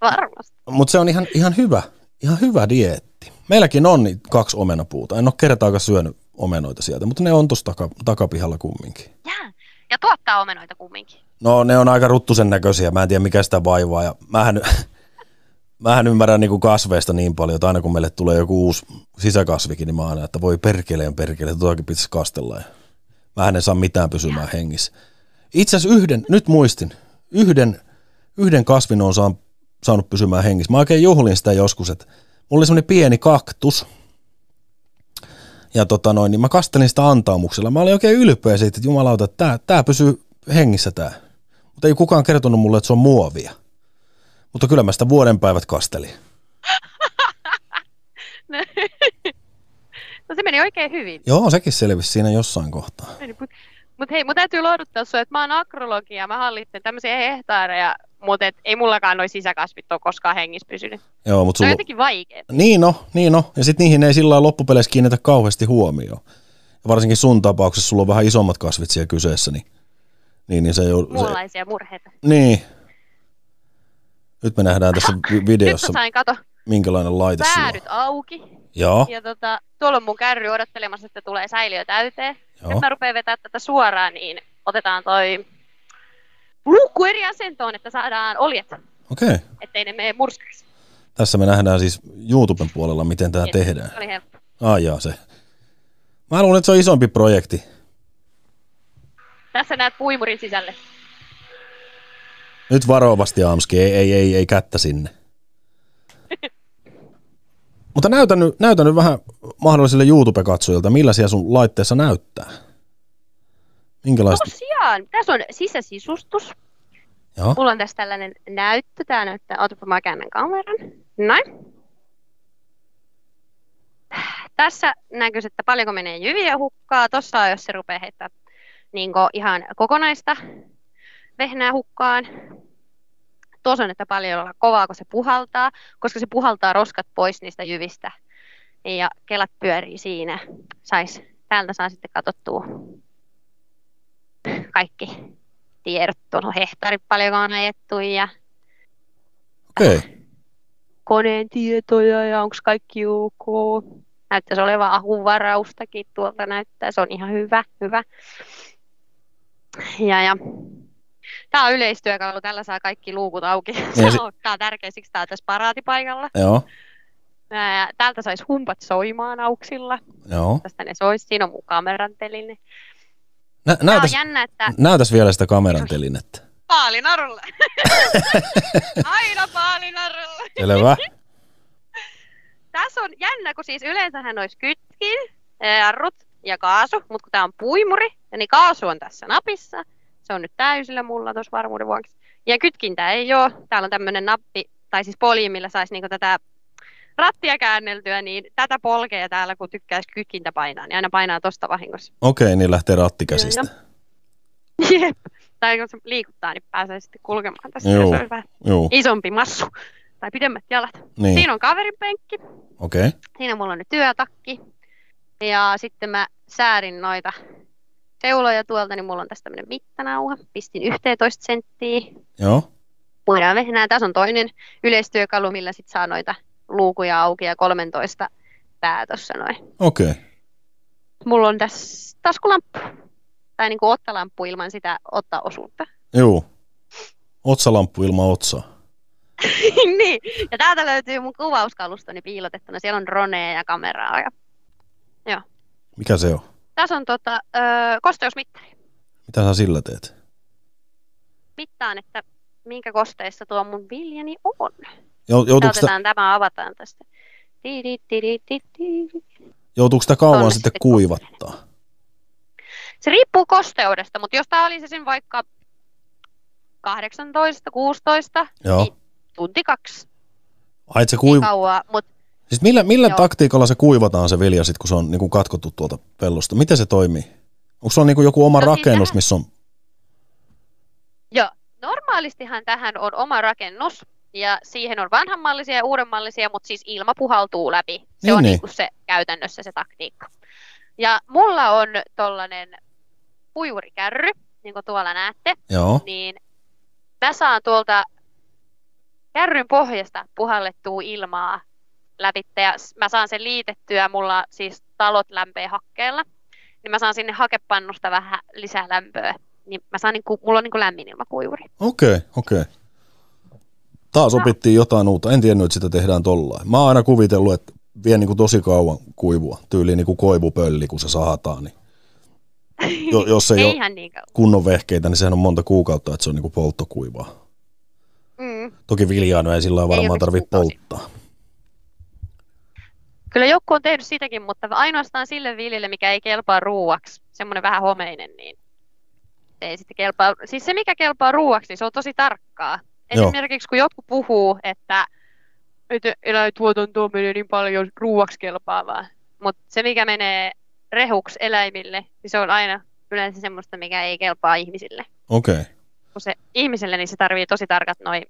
B: Varmasti.
A: Mutta se on ihan, ihan hyvä, ihan hyvä dieetti. Meilläkin on niin kaksi omenapuuta. En ole kertaakaan syönyt omenoita sieltä, mutta ne on tuossa taka, takapihalla kumminkin.
B: Jää. Ja tuottaa omenoita kumminkin.
A: No ne on aika ruttusen näköisiä. Mä en tiedä mikä sitä vaivaa. Ja mähän, mähän ymmärrän niin kuin kasveista niin paljon, että aina kun meille tulee joku uusi sisäkasvikin, niin mä aina, että voi perkeleen perkeleen, tuotakin pitäisi kastella. Ja mähän en saa mitään pysymään hengissä. Itse asiassa yhden, nyt muistin, yhden, yhden kasvin on saan, saanut pysymään hengissä. Mä oikein juhlin sitä joskus, että mulla oli semmoinen pieni kaktus, ja tota noin, niin mä kastelin sitä antaamuksella. Mä olin oikein ylpeä siitä, että jumalauta, että tää, tää pysyy hengissä tää. Mutta ei kukaan kertonut mulle, että se on muovia. Mutta kyllä mä sitä vuoden päivät kastelin.
B: no se meni oikein hyvin.
A: Joo, sekin selvisi siinä jossain kohtaa.
B: Mutta mut hei, mun täytyy lohduttaa sinua, että mä oon agrologi ja mä hallitsen tämmöisiä hehtaareja, mutta et ei mullakaan noin sisäkasvit ole koskaan hengissä pysynyt.
A: Joo, mutta
B: sulla... Se on jotenkin vaikea.
A: Niin no, niin no. Ja sitten niihin ei sillä loppupeleissä kiinnitä kauheasti huomioon. Ja varsinkin sun tapauksessa sulla on vähän isommat kasvit siellä kyseessä, niin, niin, niin se ei ole...
B: Muunlaisia murheita.
A: Niin. Nyt me nähdään tässä videossa,
B: Nyt sain, kato,
A: minkälainen laite sulla on.
B: auki.
A: Joo,
B: Ja tota, tuolla on mun kärry odottelemassa, että tulee säiliö täyteen.
A: joo.
B: Nyt mä rupean vetää tätä suoraan, niin otetaan toi luukku eri asentoon, että saadaan oljet,
A: Okei. Okay.
B: ettei ne mene murskaksi.
A: Tässä me nähdään siis YouTuben puolella, miten tämä tehdään.
B: Se oli helppo.
A: Ai jaa, se. Mä luulen, että se on isompi projekti.
B: Tässä näet puimurin sisälle.
A: Nyt varovasti Amski, ei, ei, ei, ei kättä sinne. Mutta näytä nyt, näytä nyt vähän mahdollisille YouTube-katsojilta, millaisia sun laitteessa näyttää. Minkälaista?
B: Tosiaan, tässä on sisäsisustus.
A: Joo,
B: Mulla on tässä tällainen näyttö. Tää näyttää, otapa mä käännän kameran. Noin. Tässä näkyy, että paljonko menee jyviä hukkaa. Tossa on, jos se rupeaa heittää niin ihan kokonaista vehnää hukkaan. Tuossa on, että paljon kovaa, kun se puhaltaa, koska se puhaltaa roskat pois niistä jyvistä. Ja kelat pyörii siinä. Sais, täältä saa sitten katsottua kaikki tiedot, tuolla on hehtaarit paljonko on ajettu ja.
A: Okay.
B: koneen tietoja ja onko kaikki ok. Näyttäisi olevan ahuvaraustakin tuolta näyttää, se on ihan hyvä, hyvä. Ja, ja. Tämä on yleistyökalu, tällä saa kaikki luukut auki.
A: Ja
B: Tämä on tärkeä, siksi tämä on tässä paraatipaikalla.
A: Joo,
B: täältä saisi humpat soimaan auksilla.
A: joo.
B: Tästä ne soisi, siinä on mun kameran teline.
A: Nä, näytäs,
B: jännä, että
A: näytäs vielä sitä kameran telinettä.
B: paalinarulla. Aina paalinarulla.
A: Selvä.
B: Tässä on jännä, kun siis yleensähän olisi kytkin, jarrut ja kaasu, mutta kun tämä on puimuri, niin kaasu on tässä napissa. Se on nyt täysillä mulla tuossa varmuuden vuoksi. Ja kytkintä ei ole. Täällä on tämmöinen nappi, tai siis polji, millä saisi niinku tätä rattia käänneltyä, niin tätä polkea täällä, kun tykkäisi kytkintä painaa, niin aina painaa tosta vahingossa.
A: Okei, niin lähtee ratti käsistä.
B: Jep. Tai kun se liikuttaa, niin pääsee sitten kulkemaan tässä.
A: Joo.
B: Se on vähän
A: Joo,
B: isompi massu tai pidemmät jalat.
A: niin.
B: Siinä on kaverin penkki.
A: Okei,
B: Siinä mulla on nyt työtakki. Ja sitten mä säärin noita seuloja tuolta, niin mulla on tässä tämmönen mittanauha. Pistin 11 senttiä.
A: joo.
B: Voidaan vehnää. Tässä on toinen yleistyökalu, millä sit saa noita luukuja auki ja 13 pää tossa noin.
A: Okei.
B: Mulla on tässä taskulamppu. Tai niinku ottalamppu ilman sitä ottaosuutta.
A: Joo. Otsalamppu ilman otsaa.
B: niin. Ja täältä löytyy mun kuvauskalustoni piilotettuna. Siellä on droneja ja kameraa. Ja
A: Mikä se on?
B: Tässä on tota, öö, kosteusmittari.
A: Mitä sä sillä teet?
B: mittaan, että minkä kosteissa tuo mun viljani on.
A: Jou- Joutuuko sitä,
B: tämä, avataan tästä.
A: Joutuuko sitä kauan sitten
B: sitten
A: kuivattaa?
B: Se riippuu kosteudesta, mutta jos tämä olisi sen vaikka 18, 16,
A: Joo.
B: Niin. tunti kaksi,
A: Ai, se
B: niin
A: kuiv...
B: kauan, mutta
A: Siis millä, millä
B: Joo.
A: taktiikalla se kuivataan se vilja sit, kun se on niin kuin katkottu tuolta pellosta? Miten se toimii? Onko se on niin kuin joku oma
B: No siis
A: rakennus,
B: tähän-
A: missä on...
B: joo, normaalistihan tähän on oma rakennus, ja siihen on vanhanmallisia ja uudenmallisia, mutta siis ilma puhaltuu läpi. Se
A: Niin,
B: on
A: niin.
B: niin. Niin se käytännössä se taktiikka. Ja mulla on tollanen puiurikärry, niin kuin tuolla näette,
A: Joo,
B: niin mä saan tuolta kärryn pohjasta puhallettua ilmaa läpi ja mä saan sen liitettyä, mulla siis talot lämpee hakkeella, niin mä saan sinne hakepannusta vähän lisää lämpöä. Niin mä saan niinku, mulla on niinku lämmin ilmakuivuri.
A: okei, okei. Taas opittiin jotain uutta. En tiennyt, että sitä tehdään tollain. Mä oon aina kuvitellut, että vie niin kuin tosi kauan kuivua. Tyyliin niin kuin koivupölli, kun se sahataan. Niin. Jo, jos ei
B: Ei
A: ole
B: niin kauan.
A: kunnon vehkeitä, niin sehän on monta kuukautta, että se on niin kuin polttokuivaa.
B: Mm.
A: Toki viljaa no ei sillä varmaan tarvitse polttaa.
B: Kyllä joku on tehnyt sitäkin, mutta ainoastaan sille viljelle, mikä ei kelpaa ruuaksi, semmoinen vähän homeinen, niin se ei sitten kelpaa. Siis se, mikä kelpaa ruuaksi, niin se on tosi tarkkaa.
A: Joo.
B: Esimerkiksi kun jotkut puhuu, että, että eläintuotanto menee niin paljon ruuaksi kelpaavaa, mutta se, mikä menee rehuksi eläimille, niin se on aina yleensä semmoista, mikä ei kelpaa ihmisille.
A: Okei. Okay.
B: Kun se ihmiselle, niin se tarvii tosi tarkat noin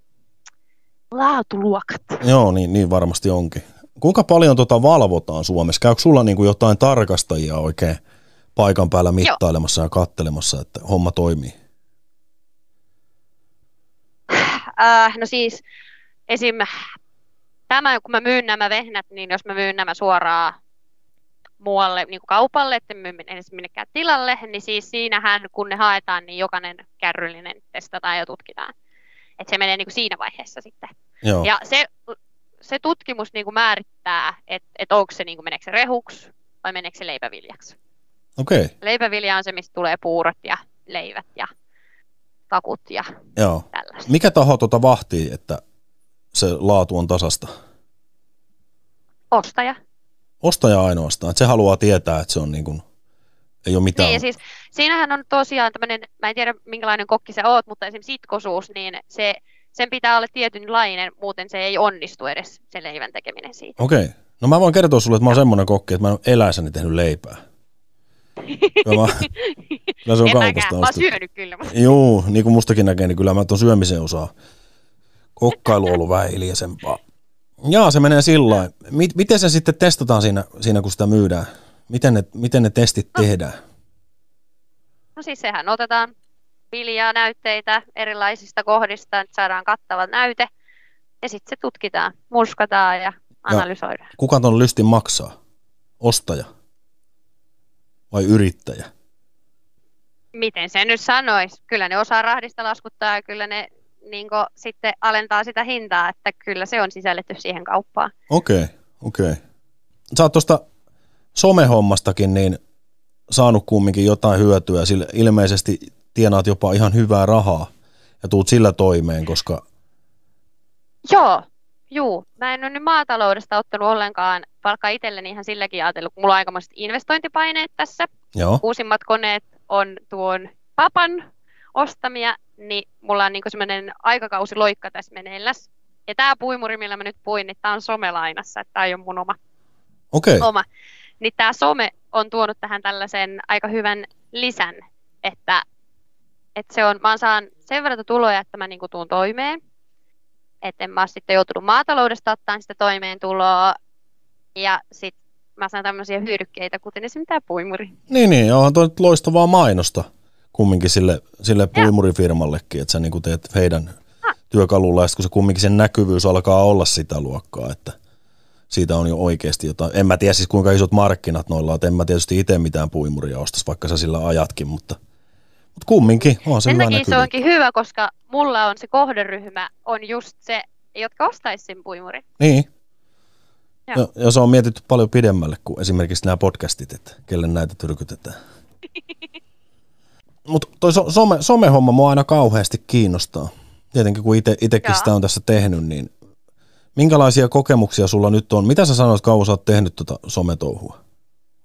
B: laatuluokat.
A: Joo, niin, niin varmasti onkin. Kuinka paljon tota valvotaan Suomessa? Käykö sulla niin kuin jotain tarkastajia oikein paikan päällä mittailemassa Joo. ja kattelemassa, että homma toimii?
B: Äh, no siis esim. Tämä, kun mä myyn nämä vehnät, niin jos mä myyn nämä suoraan muualle niin kuin kaupalle, että myy edes minnekään tilalle, niin siis siinähän, kun ne haetaan, niin jokainen kärryllinen testataan ja tutkitaan. Että se menee niin kuin siinä vaiheessa sitten. Joo. Ja se, se tutkimus niin kuin määrittää, että, että onko se, niin kuin, meneekö se rehuksi vai meneekö se leipäviljaksi.
A: Okei. Okay.
B: Leipävilja on se, mistä tulee puurot ja leivät ja kakut ja
A: Joo. tällaista. Mikä taho tuota vahtii, että se laatu on tasasta?
B: Ostaja.
A: Ostaja ainoastaan, että se haluaa tietää, että se on niin kuin, ei ole mitään.
B: Niin, siis siinähän on tosiaan tämmöinen, mä en tiedä minkälainen kokki se oot, mutta esimerkiksi sitkosuus, niin se, sen pitää olla tietynlainen, muuten se ei onnistu edes se leivän tekeminen siitä.
A: Okei. Okay. No mä voin kertoa sulle, että mä oon semmoinen kokki, että mä en ole eläissäni tehnyt leipää.
B: Kyllä, mä, kyllä se on en kaupasta mä oon syönyt kyllä.
A: Joo, niin kuin mustakin näkee, niin kyllä mä tuon syömisen osaa. Kokkailu on ollut vähän hiljaisempaa. Jaa, se menee sillä Miten se sitten testataan siinä, siinä kun sitä myydään? Miten ne, miten ne testit no. tehdään?
B: No siis sehän otetaan viljaa näytteitä erilaisista kohdista, että saadaan kattava näyte. Ja sitten se tutkitaan, muskataan ja analysoidaan. Ja
A: kuka tuon lystin maksaa? Ostaja vai yrittäjä?
B: Miten se nyt sanoisi? Kyllä ne osaa rahdista laskuttaa ja kyllä ne niin sitten alentaa sitä hintaa, että kyllä se on sisälletty siihen kauppaan.
A: Okei, okay, okei. Okay. Sä oot tuosta somehommastakin niin saanut kumminkin jotain hyötyä, sillä ilmeisesti tienaat jopa ihan hyvää rahaa ja tuut sillä toimeen, koska...
B: Joo, juu. Mä en ole nyt maataloudesta ottanut ollenkaan palkkaa itselleni ihan silläkin ajatellut, kun mulla on aikamoiset investointipaineet tässä.
A: Joo.
B: Uusimmat koneet on tuon papan ostamia, niin mulla on niin semmoinen aikakausi loikka tässä meneilläs. Ja tämä puimuri, millä mä nyt puin, niin tämä on somelainassa, että tämä ei ole mun oma.
A: Okei. Okay.
B: Oma. Niin tämä some on tuonut tähän tällaisen aika hyvän lisän, että, että se on, mä saan sen verran tuloja, että mä niinku tuun toimeen. Että en mä sitten joutunut maataloudesta ottaa sitä toimeentuloa. Ja sitten mä saan tämmöisiä hyödykkeitä, kuten esimerkiksi tämä puimuri.
A: Niin, niin, onhan tuo loistavaa mainosta kumminkin sille, sille puimurifirmallekin, että sä niin kuin teet heidän työkalulla, ja kun se kumminkin sen näkyvyys alkaa olla sitä luokkaa, että siitä on jo oikeasti jotain. En mä tiedä siis kuinka isot markkinat noilla on, en mä tietysti itse mitään puimuria ostaisi, vaikka sä sillä ajatkin, mutta, mutta kumminkin on se Sen hyvä
B: se onkin hyvä, koska mulla on se kohderyhmä, on just se, jotka ostaisi sen puimurin.
A: Niin. Ja, ja se on mietitty paljon pidemmälle kuin esimerkiksi nämä podcastit, että kelle näitä tyrkytetään. Mutta toi so, some, somehomma mua aina kauheasti kiinnostaa. Tietenkin kun itsekin sitä on tässä tehnyt, niin minkälaisia kokemuksia sulla nyt on? Mitä sä sanoit, kauan sä oot tehnyt tuota sometouhua?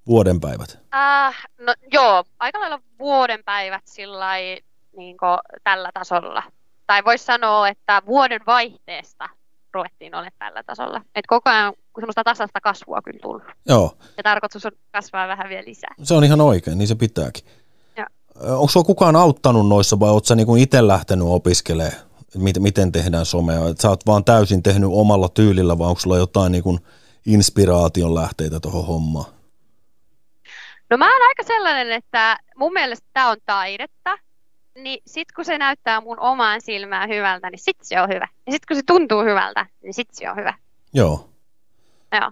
A: Vuoden päivät?
B: Äh, no joo, aika lailla vuoden päivät sillä niin tällä tasolla. Tai voisi sanoa, että vuoden vaihteesta ruvettiin olla tällä tasolla. Et koko ajan semmoista tasasta kasvua kyllä tullut.
A: Joo.
B: Ja tarkoitus on kasvaa vähän vielä lisää.
A: Se on ihan oikein, niin se pitääkin. Onko sinua kukaan auttanut noissa vai oletko niinku itse lähtenyt opiskelemaan, miten, miten tehdään somea? Et sä oot vaan täysin tehnyt omalla tyylillä vai onko sulla jotain niinku inspiraation lähteitä tuohon hommaan?
B: No mä oon aika sellainen, että mun mielestä tämä on taidetta, niin sit kun se näyttää mun omaan silmään hyvältä, niin sit se on hyvä. Ja sit kun se tuntuu hyvältä, niin sit se on hyvä.
A: Joo.
B: Joo.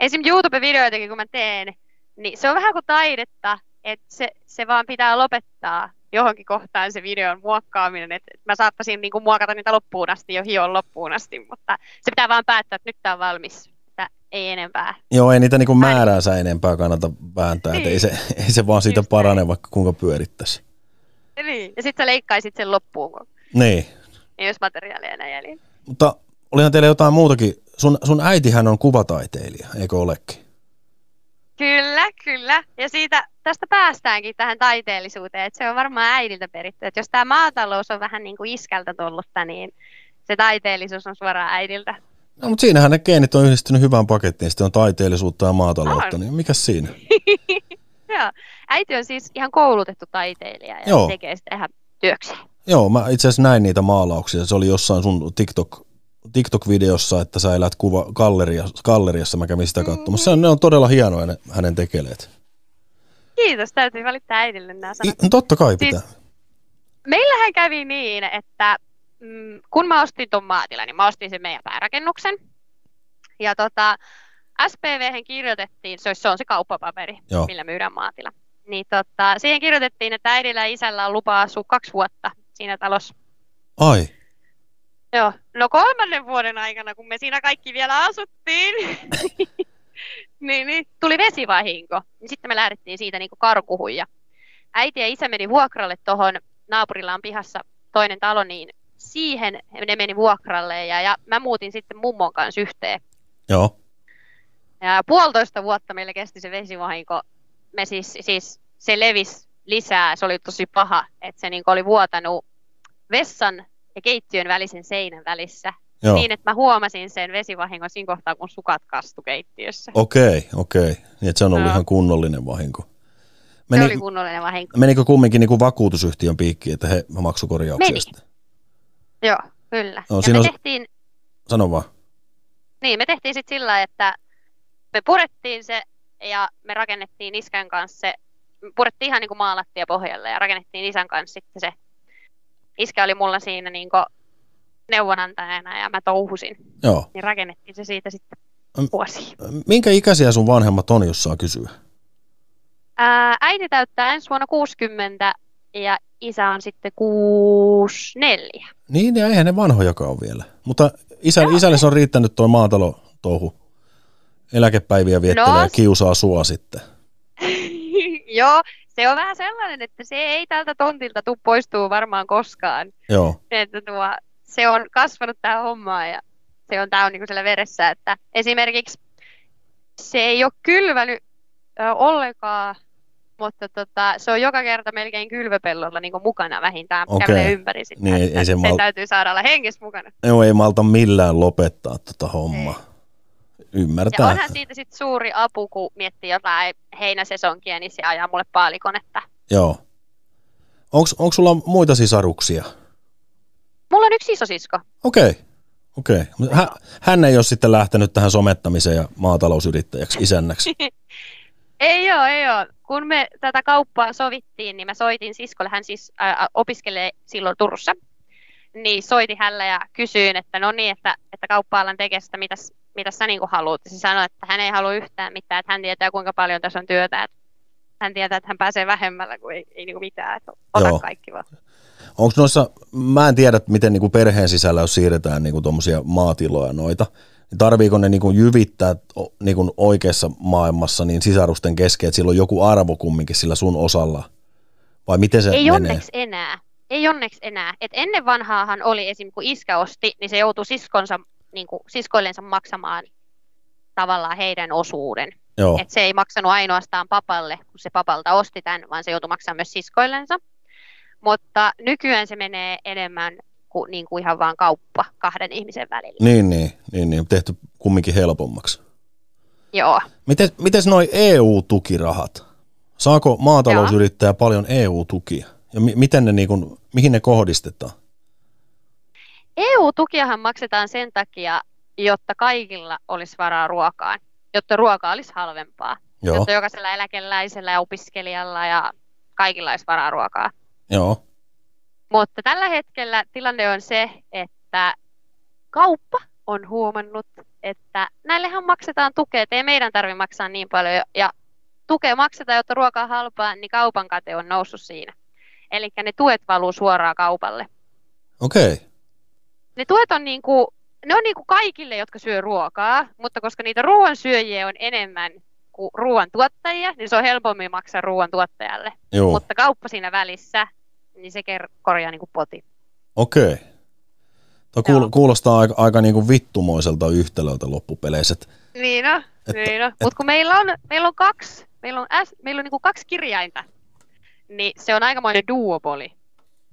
B: Esimerkiksi YouTube-videoitakin kun mä teen, niin se on vähän kuin taidetta, että se, se vaan pitää lopettaa johonkin kohtaan se videon muokkaaminen, että mä saattaisin niin kuin muokata niitä loppuun asti jo hion loppuun asti, mutta se pitää vaan päättää, että nyt tämä on valmis, ei enempää.
A: Joo, ei niitä niin kuin määräänsä enempää kannata vääntää, niin. ei, se, ei se vaan siitä Just parane, näin. vaikka kuinka pyörittäisi.
B: Niin, ja sitten sä leikkaisit sen loppuun, kun
A: niin.
B: ei olisi materiaalia enää jäljellä.
A: Mutta olihan teillä jotain muutakin. Sun, sun äitihän on kuvataiteilija, eikö olekin?
B: Kyllä, kyllä. Ja siitä, tästä päästäänkin tähän taiteellisuuteen, että se on varmaan äidiltä peritty. Että jos tämä maatalous on vähän niin kuin iskältä tullutta, niin se taiteellisuus on suoraan äidiltä.
A: No, mutta siinähän ne geenit on yhdistynyt hyvään pakettiin, sitten on taiteellisuutta ja maataloutta, on. niin mikä siinä?
B: Joo, äiti on siis ihan koulutettu taiteilija ja Joo. tekee sitä ihan työkseen.
A: Joo, mä itse asiassa näin niitä maalauksia. Se oli jossain sun TikTok TikTok-videossa, että sä elät kuva galleriassa, galleriassa mä kävin sitä katsomassa. Mm-hmm. Ne on todella hienoja ne hänen tekeleet.
B: Kiitos, täytyy välittää äidille nämä sanat.
A: I, totta kai pitää. Siis,
B: meillähän kävi niin, että mm, kun mä ostin tuon maatilan, niin mä ostin sen meidän päärakennuksen. Ja tota, SPV kirjoitettiin, se, se on se kauppapaperi, Joo. millä myydään maatila. Niin tota, siihen kirjoitettiin, että äidillä ja isällä on lupa asua kaksi vuotta siinä talossa.
A: Ai.
B: Joo, no kolmannen vuoden aikana, kun me siinä kaikki vielä asuttiin, niin, niin, tuli vesivahinko. Niin sitten me lähdettiin siitä niin karkuhun ja äiti ja isä meni vuokralle tuohon, naapurilla on pihassa toinen talo, niin siihen ne meni vuokralle ja, ja mä muutin sitten mummon kanssa yhteen.
A: Joo.
B: Ja puolitoista vuotta meillä kesti se vesivahinko. Me siis, siis se levisi lisää, se oli tosi paha, että se niin oli vuotanut vessan ja keittiön välisen seinän välissä. Joo. Niin, että mä huomasin sen vesivahingon siinä kohtaa, kun sukat kastu keittiössä.
A: Okei, okei. Niin, että se on ollut no. ihan kunnollinen vahinko.
B: Meni, se oli kunnollinen vahinko.
A: Menikö kumminkin niin kuin vakuutusyhtiön piikkiin, että he maksu korjauksia
B: Meni. Joo, kyllä. No, ja me on... tehtiin...
A: Sano vaan.
B: Niin, me tehtiin sitten sillä, että me purettiin se ja me rakennettiin iskän kanssa se, purettiin ihan niin kuin maalattia pohjalle ja rakennettiin isän kanssa sitten se. Iskä oli mulla siinä niin kuin neuvonantajana ja mä touhusin.
A: Joo.
B: Niin rakennettiin se siitä sitten vuosi.
A: Minkä ikäisiä sun vanhemmat on, jos saa kysyä?
B: Ää, äiti täyttää ensi vuonna 60 ja isä on sitten 64.
A: Niin, ja eihän ne vanhojakaan ole vielä. Mutta isä, isälle se on riittänyt tuo maatalo touhu. Eläkepäiviä viettelee no, ja kiusaa sua sitten.
B: Joo, se on vähän sellainen, että se ei tältä tontilta tule poistuu varmaan koskaan.
A: Joo.
B: Että tuo, se on kasvanut tähän hommaan ja se on, tää on niin siellä veressä, että esimerkiksi se ei ole kylvänyt ö, ollenkaan, mutta tota, se on joka kerta melkein kylvöpellolla niin mukana vähintään, okay. kävelee ympäri sitä. Niin, ei, ei se mal... täytyy saada olla hengessä mukana.
A: Joo, ei malta millään lopettaa tota hommaa. Ei. Ymmärtää.
B: Ja onhan siitä sitten suuri apu, kun miettii jotain heinäsesonkia, niin se ajaa mulle paalikonetta.
A: Joo. Onko sulla muita sisaruksia?
B: Mulla on yksi isosisko.
A: Okei. Okay. Okei. Okay. Hän, hän ei ole sitten lähtenyt tähän somettamiseen ja maatalousyrittäjäksi, isännäksi.
B: ei ole, ei ole. Kun me tätä kauppaa sovittiin, niin mä soitin siskolle, hän siis ää, opiskelee silloin Turussa, niin soitin hänellä ja kysyin, että no niin, että, että kauppa-alan tekestä, mitäs, mitä sä niin haluat. Se sanoi, että hän ei halua yhtään mitään, että hän tietää kuinka paljon tässä on työtä. Että hän tietää, että hän pääsee vähemmällä kuin ei, ei niin mitään, että ota Joo. kaikki vaan.
A: Onko noissa, mä en tiedä, miten niin kuin perheen sisällä, jos siirretään niin tuommoisia maatiloja noita, niin tarviiko ne niin jyvittää niin kuin oikeassa maailmassa niin sisarusten kesken, että sillä on joku arvo kumminkin sillä sun osalla? Vai miten se
B: Ei
A: menee?
B: onneksi enää. Ei onneksi enää. Et ennen vanhaahan oli esim. kun iskä osti, niin se joutui siskonsa, niin kuin, siskoillensa maksamaan tavallaan heidän osuuden.
A: Joo.
B: Et se ei maksanut ainoastaan papalle, kun se papalta osti tämän, vaan se joutui maksamaan myös siskoillensa. Mutta nykyään se menee enemmän kuin, niin kuin ihan vaan kauppa kahden ihmisen välillä.
A: Niin, niin, niin, niin. tehty kumminkin helpommaksi.
B: Joo.
A: Miten, miten noi EU-tukirahat? Saako maatalousyrittäjä Joo. paljon EU-tukia? Ja mi- miten ne, niin kuin, mihin ne kohdistetaan?
B: EU-tukiahan maksetaan sen takia, jotta kaikilla olisi varaa ruokaan, jotta ruoka olisi halvempaa. Joo. Jotta jokaisella eläkeläisellä ja opiskelijalla ja kaikilla olisi varaa ruokaa.
A: Joo.
B: Mutta tällä hetkellä tilanne on se, että kauppa on huomannut, että näillehän maksetaan tukea, että ei meidän tarvitse maksaa niin paljon. Ja tukea maksetaan, jotta ruoka on halpaa, niin kaupan kate on noussut siinä. Eli ne tuet valuu suoraan kaupalle.
A: Okei. Okay.
B: Ne tuet on niin kuin, ne on niin kuin kaikille, jotka syö ruokaa, mutta koska niitä ruoan syöjiä on enemmän kuin ruoan tuottajia, niin se on helpommin maksaa ruoan tuottajalle.
A: Joo.
B: Mutta kauppa siinä välissä, niin se korjaa niin kuin poti.
A: Okei. Tuo kuulostaa aika, aika niin kuin vittumoiselta yhtälöltä loppupeleissä.
B: Niin on, niin on. Mutta kun meillä on, meillä on kaksi, meillä on, S, meillä on niin kuin kaksi kirjainta, niin se on aikamoinen duopoli.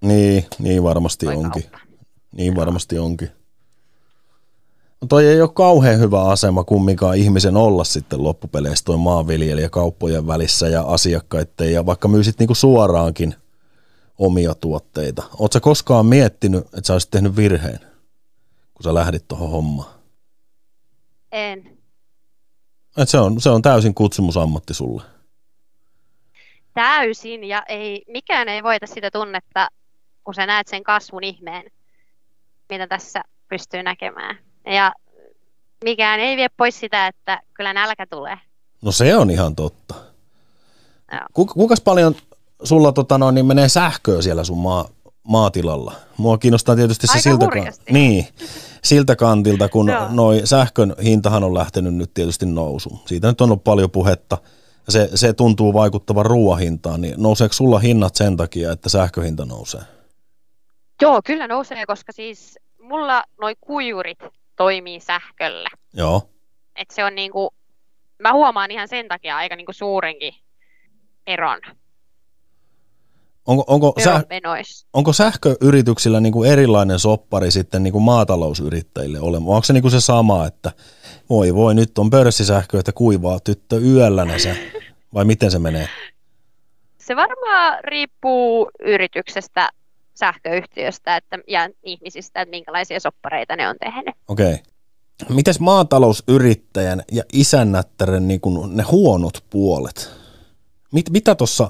A: Niin, niin varmasti Toi onkin. Kauppa. Niin varmasti onkin. No toi ei ole kauhean hyvä asema kumminkaan ihmisen olla sitten loppupeleissä toi maanviljelijä kauppojen välissä ja asiakkaiden ja vaikka myysit niinku suoraankin omia tuotteita. Oletko koskaan miettinyt, että sä olisit tehnyt virheen, kun sä lähdit tuohon hommaan?
B: En.
A: Et se, on, se on täysin kutsumusammatti sulle.
B: täysin ja ei, mikään ei voita sitä tunnetta, kun sä näet sen kasvun ihmeen, mitä tässä pystyy näkemään. Ja mikään ei vie pois sitä, että kyllä nälkä tulee.
A: No se on ihan totta. Ku, kuinka paljon sulla tota, no, niin menee sähköä siellä sun maa, maatilalla? Mua kiinnostaa tietysti se siltä, niin, siltä kantilta, kun noi sähkön hintahan on lähtenyt nyt tietysti nousuun. Siitä nyt on ollut paljon puhetta. Se, se tuntuu vaikuttavan ruoahintaan, niin nouseeko sulla hinnat sen takia, että sähköhinta nousee?
B: Joo, kyllä nousee, koska siis mulla noi kuijurit toimii sähköllä.
A: Joo.
B: Et se on niinku, mä huomaan ihan sen takia aika niinku suurenkin eron.
A: Onko, onko, säh, onko sähköyrityksillä niin kuin erilainen soppari sitten niin kuin maatalousyrittäjille olemaan? Onko se niin kuin se sama, että voi voi, nyt on pörssisähkö, että kuivaa tyttö yöllä se, vai miten se menee?
B: Se varmaan riippuu yrityksestä, sähköyhtiöstä että, ja ihmisistä, että minkälaisia soppareita ne on tehnyt.
A: Okei. Okay. Mites maatalousyrittäjän ja isännättären niin kuin ne huonot puolet? Mit, mitä tuossa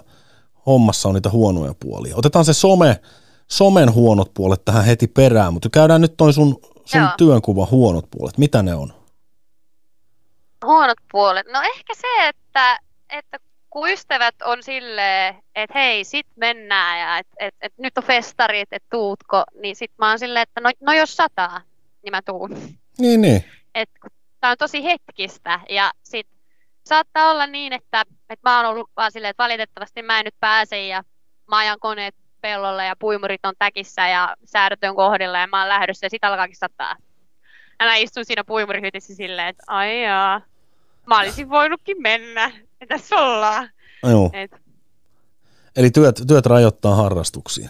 A: hommassa on niitä huonoja puolia? Otetaan se some, somen huonot puolet tähän heti perään, mutta käydään nyt toi sun, sun työnkuva huonot puolet. Mitä ne on?
B: Huonot puolet? No ehkä se, että, että kun ystävät on silleen, että hei, sit mennään ja että et, et, nyt on festarit, että tuutko, niin sit mä oon silleen, että no, no jos sataa, niin mä tuun.
A: Niin, niin.
B: Et, tää on tosi hetkistä ja sit saattaa olla niin, että, että mä oon ollut vaan silleen, että valitettavasti mä en nyt pääse ja mä ajan koneet pellolle ja puimurit on täkissä ja säädöt on kohdilla ja mä oon lähdössä ja sit alkaakin sataa. Ja mä istun siinä puimurihytissä silleen, että ai jaa, mä olisin voinutkin mennä. Ja tässä ollaan.
A: Joo. Et. Eli työt, työt rajoittaa harrastuksia.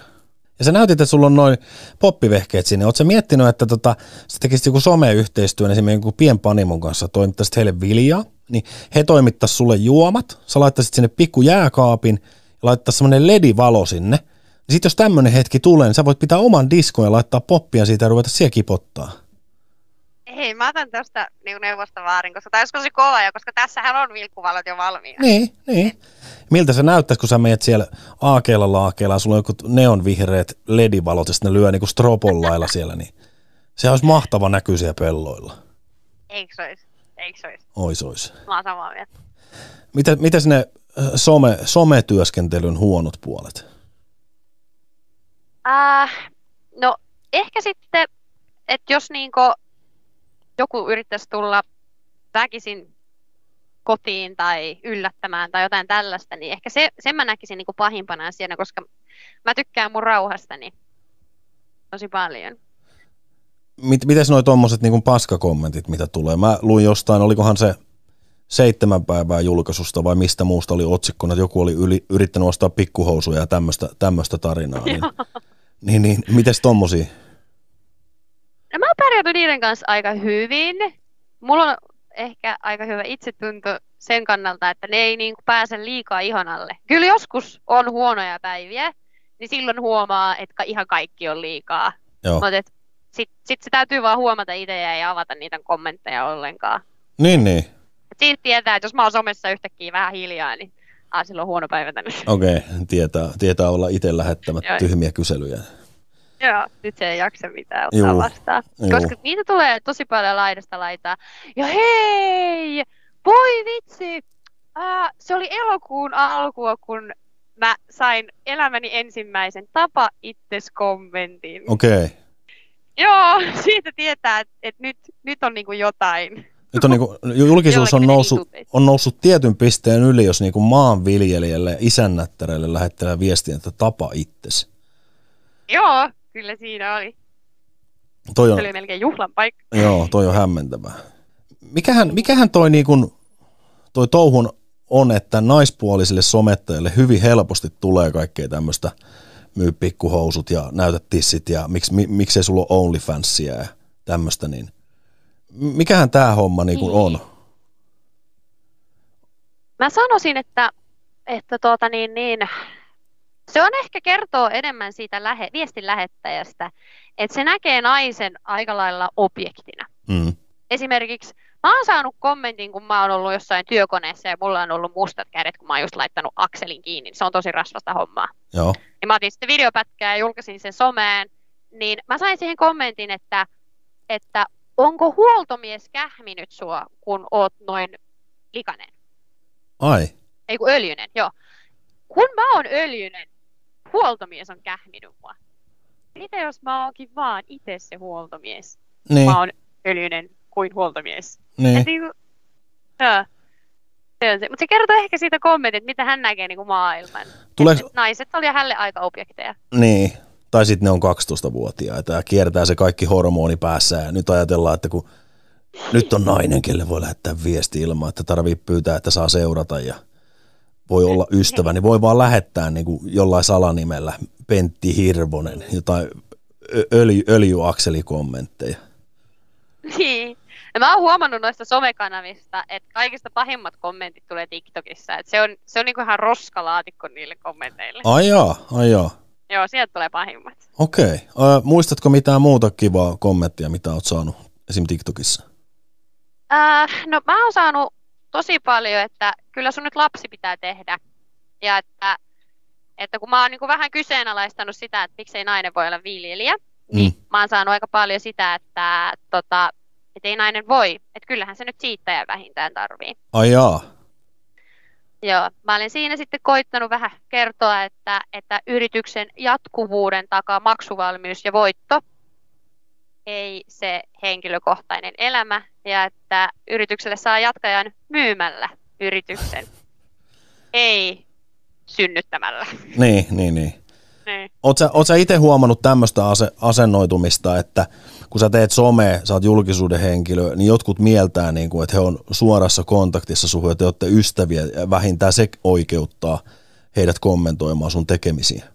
A: Ja sä näytit, että sulla on noin poppivehkeet sinne. Oletko miettinyt, että tota, sä tekisit joku someyhteistyön esimerkiksi joku pienpanimon kanssa, toimittaisit heille viljaa, niin he toimittaisivat sulle juomat, sä laittaisit sinne pikku jääkaapin ja laittaisit semmoinen ledivalo sinne. Sitten jos tämmöinen hetki tulee, niin sä voit pitää oman diskon ja laittaa poppia siitä ja ruveta siellä kipottaa.
B: Hei, mä otan tuosta niin neuvosta vaarin, koska tämä olisi kova, ja koska tässähän on vilkkuvalot jo valmiina.
A: Niin, niin. Miltä se näyttäisi, kun sä menet siellä aakeella laakeella, ja sulla on joku neonvihreät ledivalot, ja sitten ne lyö niin kuin stropollailla siellä, niin se olisi mahtava näky siellä pelloilla.
B: Eikö se olisi? Eikö se olisi?
A: Ois, ois.
B: Mä oon samaa mieltä.
A: Miten, mites ne some, sometyöskentelyn huonot puolet?
B: Äh, no ehkä sitten, että jos niinku joku yrittäisi tulla väkisin kotiin tai yllättämään tai jotain tällaista, niin ehkä se, sen mä näkisin niin kuin pahimpana asiana, koska mä tykkään mun rauhastani tosi paljon.
A: Mit, mites noi tuommoiset niin paskakommentit, mitä tulee? Mä luin jostain, olikohan se seitsemän päivää julkaisusta vai mistä muusta oli otsikkona, että joku oli yli, yrittänyt ostaa pikkuhousuja ja tämmöistä tarinaa. Niin, niin, niin, mites tommosia?
B: No mä oon pärjännyt niiden kanssa aika hyvin. Mulla on ehkä aika hyvä itsetunto sen kannalta, että ne ei niin kuin pääse liikaa ihon alle. Kyllä joskus on huonoja päiviä, niin silloin huomaa, että ihan kaikki on liikaa. Mutta sitten sit se täytyy vaan huomata itse ja ei avata niitä kommentteja ollenkaan.
A: Niin, niin.
B: Siitä tietää, että jos mä oon somessa yhtäkkiä vähän hiljaa, niin ah, silloin on huono päivä tänne.
A: Okei, okay. tietää, tietää olla itse lähettämät tyhmiä kyselyjä.
B: Joo, nyt se ei jaksa mitään ottaa Juu. vastaan. Juu. Koska niitä tulee tosi paljon laidasta laitaa. Ja hei, voi vitsi, äh, se oli elokuun alkua, kun mä sain elämäni ensimmäisen tapa itses kommentin.
A: Okei. Okay.
B: Joo, siitä tietää, että et nyt, nyt on niinku jotain.
A: Nyt on niinku, julkisuus on noussut, on noussut tietyn pisteen yli, jos niinku maanviljelijälle ja isännättärälle lähettelee viestiä, että tapa itsesi.
B: Joo, Kyllä siinä oli. Toi on, se oli melkein juhlan paikka.
A: Joo, toi on hämmentävää. Mikähän, mikähän toi, niin kun, toi touhun on, että naispuolisille somettajalle hyvin helposti tulee kaikkea tämmöistä myy pikkuhousut ja näytä tissit ja miksi, mi, miksei sulla ole OnlyFansia ja tämmöistä, niin mikähän tämä homma niin niin. on?
B: Mä sanoisin, että, että tuota niin, niin, se on ehkä kertoo enemmän siitä lähe, viestin lähettäjästä, että se näkee naisen aika lailla objektina. Mm. esimerkiksi mä oon saanut kommentin, kun mä oon ollut jossain työkoneessa ja mulla on ollut mustat kädet, kun mä oon just laittanut akselin kiinni. Se on tosi rasvasta hommaa.
A: Joo.
B: Ja mä otin sitten videopätkää ja julkaisin sen someen, niin mä sain siihen kommentin, että, että onko huoltomies kähminyt sua, kun oot noin likainen?
A: Ai.
B: Ei kun öljyinen, joo. Kun mä oon öljyinen, huoltomies on kähminyt mua. Mitä jos mä oonkin vaan itse se huoltomies?
A: Niin.
B: Mä oon öljyinen kuin huoltomies.
A: Niin.
B: Et niinku, joo. Se. Mutta se kertoo ehkä siitä kommentit, mitä hän näkee niinku maailman.
A: Tuleeko,
B: Et naiset oli hänelle aika objekteja.
A: niin. Tai sitten ne on 12-vuotiaita ja kiertää se kaikki hormoni päässä ja nyt ajatellaan, että kun nyt on nainen, kelle voi lähettää viesti ilman, että tarvii pyytää, että saa seurata ja voi olla ystävä, niin voi vaan lähettää niin kuin jollain salanimellä Pentti Hirvonen, jotain öljy, öljyakselikommentteja.
B: Niin. Ja mä oon huomannut noista somekanavista, että kaikista pahimmat kommentit tulee TikTokissa. Et se on, se on niinku ihan roskalaatikko niille kommenteille.
A: Ai jaa, ai jaa.
B: Joo, sieltä tulee pahimmat.
A: Okei. Okay. muistatko mitään muuta kivaa kommenttia, mitä oot saanut esim. TikTokissa?
B: Äh, no mä oon saanut tosi paljon, että kyllä sun nyt lapsi pitää tehdä. Ja että, että kun mä oon niin vähän kyseenalaistanut sitä, että miksei nainen voi olla viljelijä, niin
A: Mm.
B: mä oon saanut aika paljon sitä, että tota, et ei nainen voi. Että kyllähän se nyt siittäjä vähintään tarvii.
A: Ai jaa.
B: Joo, mä olen siinä sitten koittanut vähän kertoa, että, että yrityksen jatkuvuuden takaa maksuvalmius ja voitto, ei se henkilökohtainen elämä, ja että yritykselle saa jatkajan myymällä yrityksen, ei synnyttämällä.
A: Niin, niin, niin.
B: Niin.
A: Sä itse huomannut tämmöistä ase, asennoitumista, että kun sä teet somea, sä oot julkisuuden henkilö, niin jotkut mieltää, niin kuin, että he on suorassa kontaktissa suhun, että te olette ystäviä ja vähintään se oikeuttaa heidät kommentoimaan sun tekemisiä.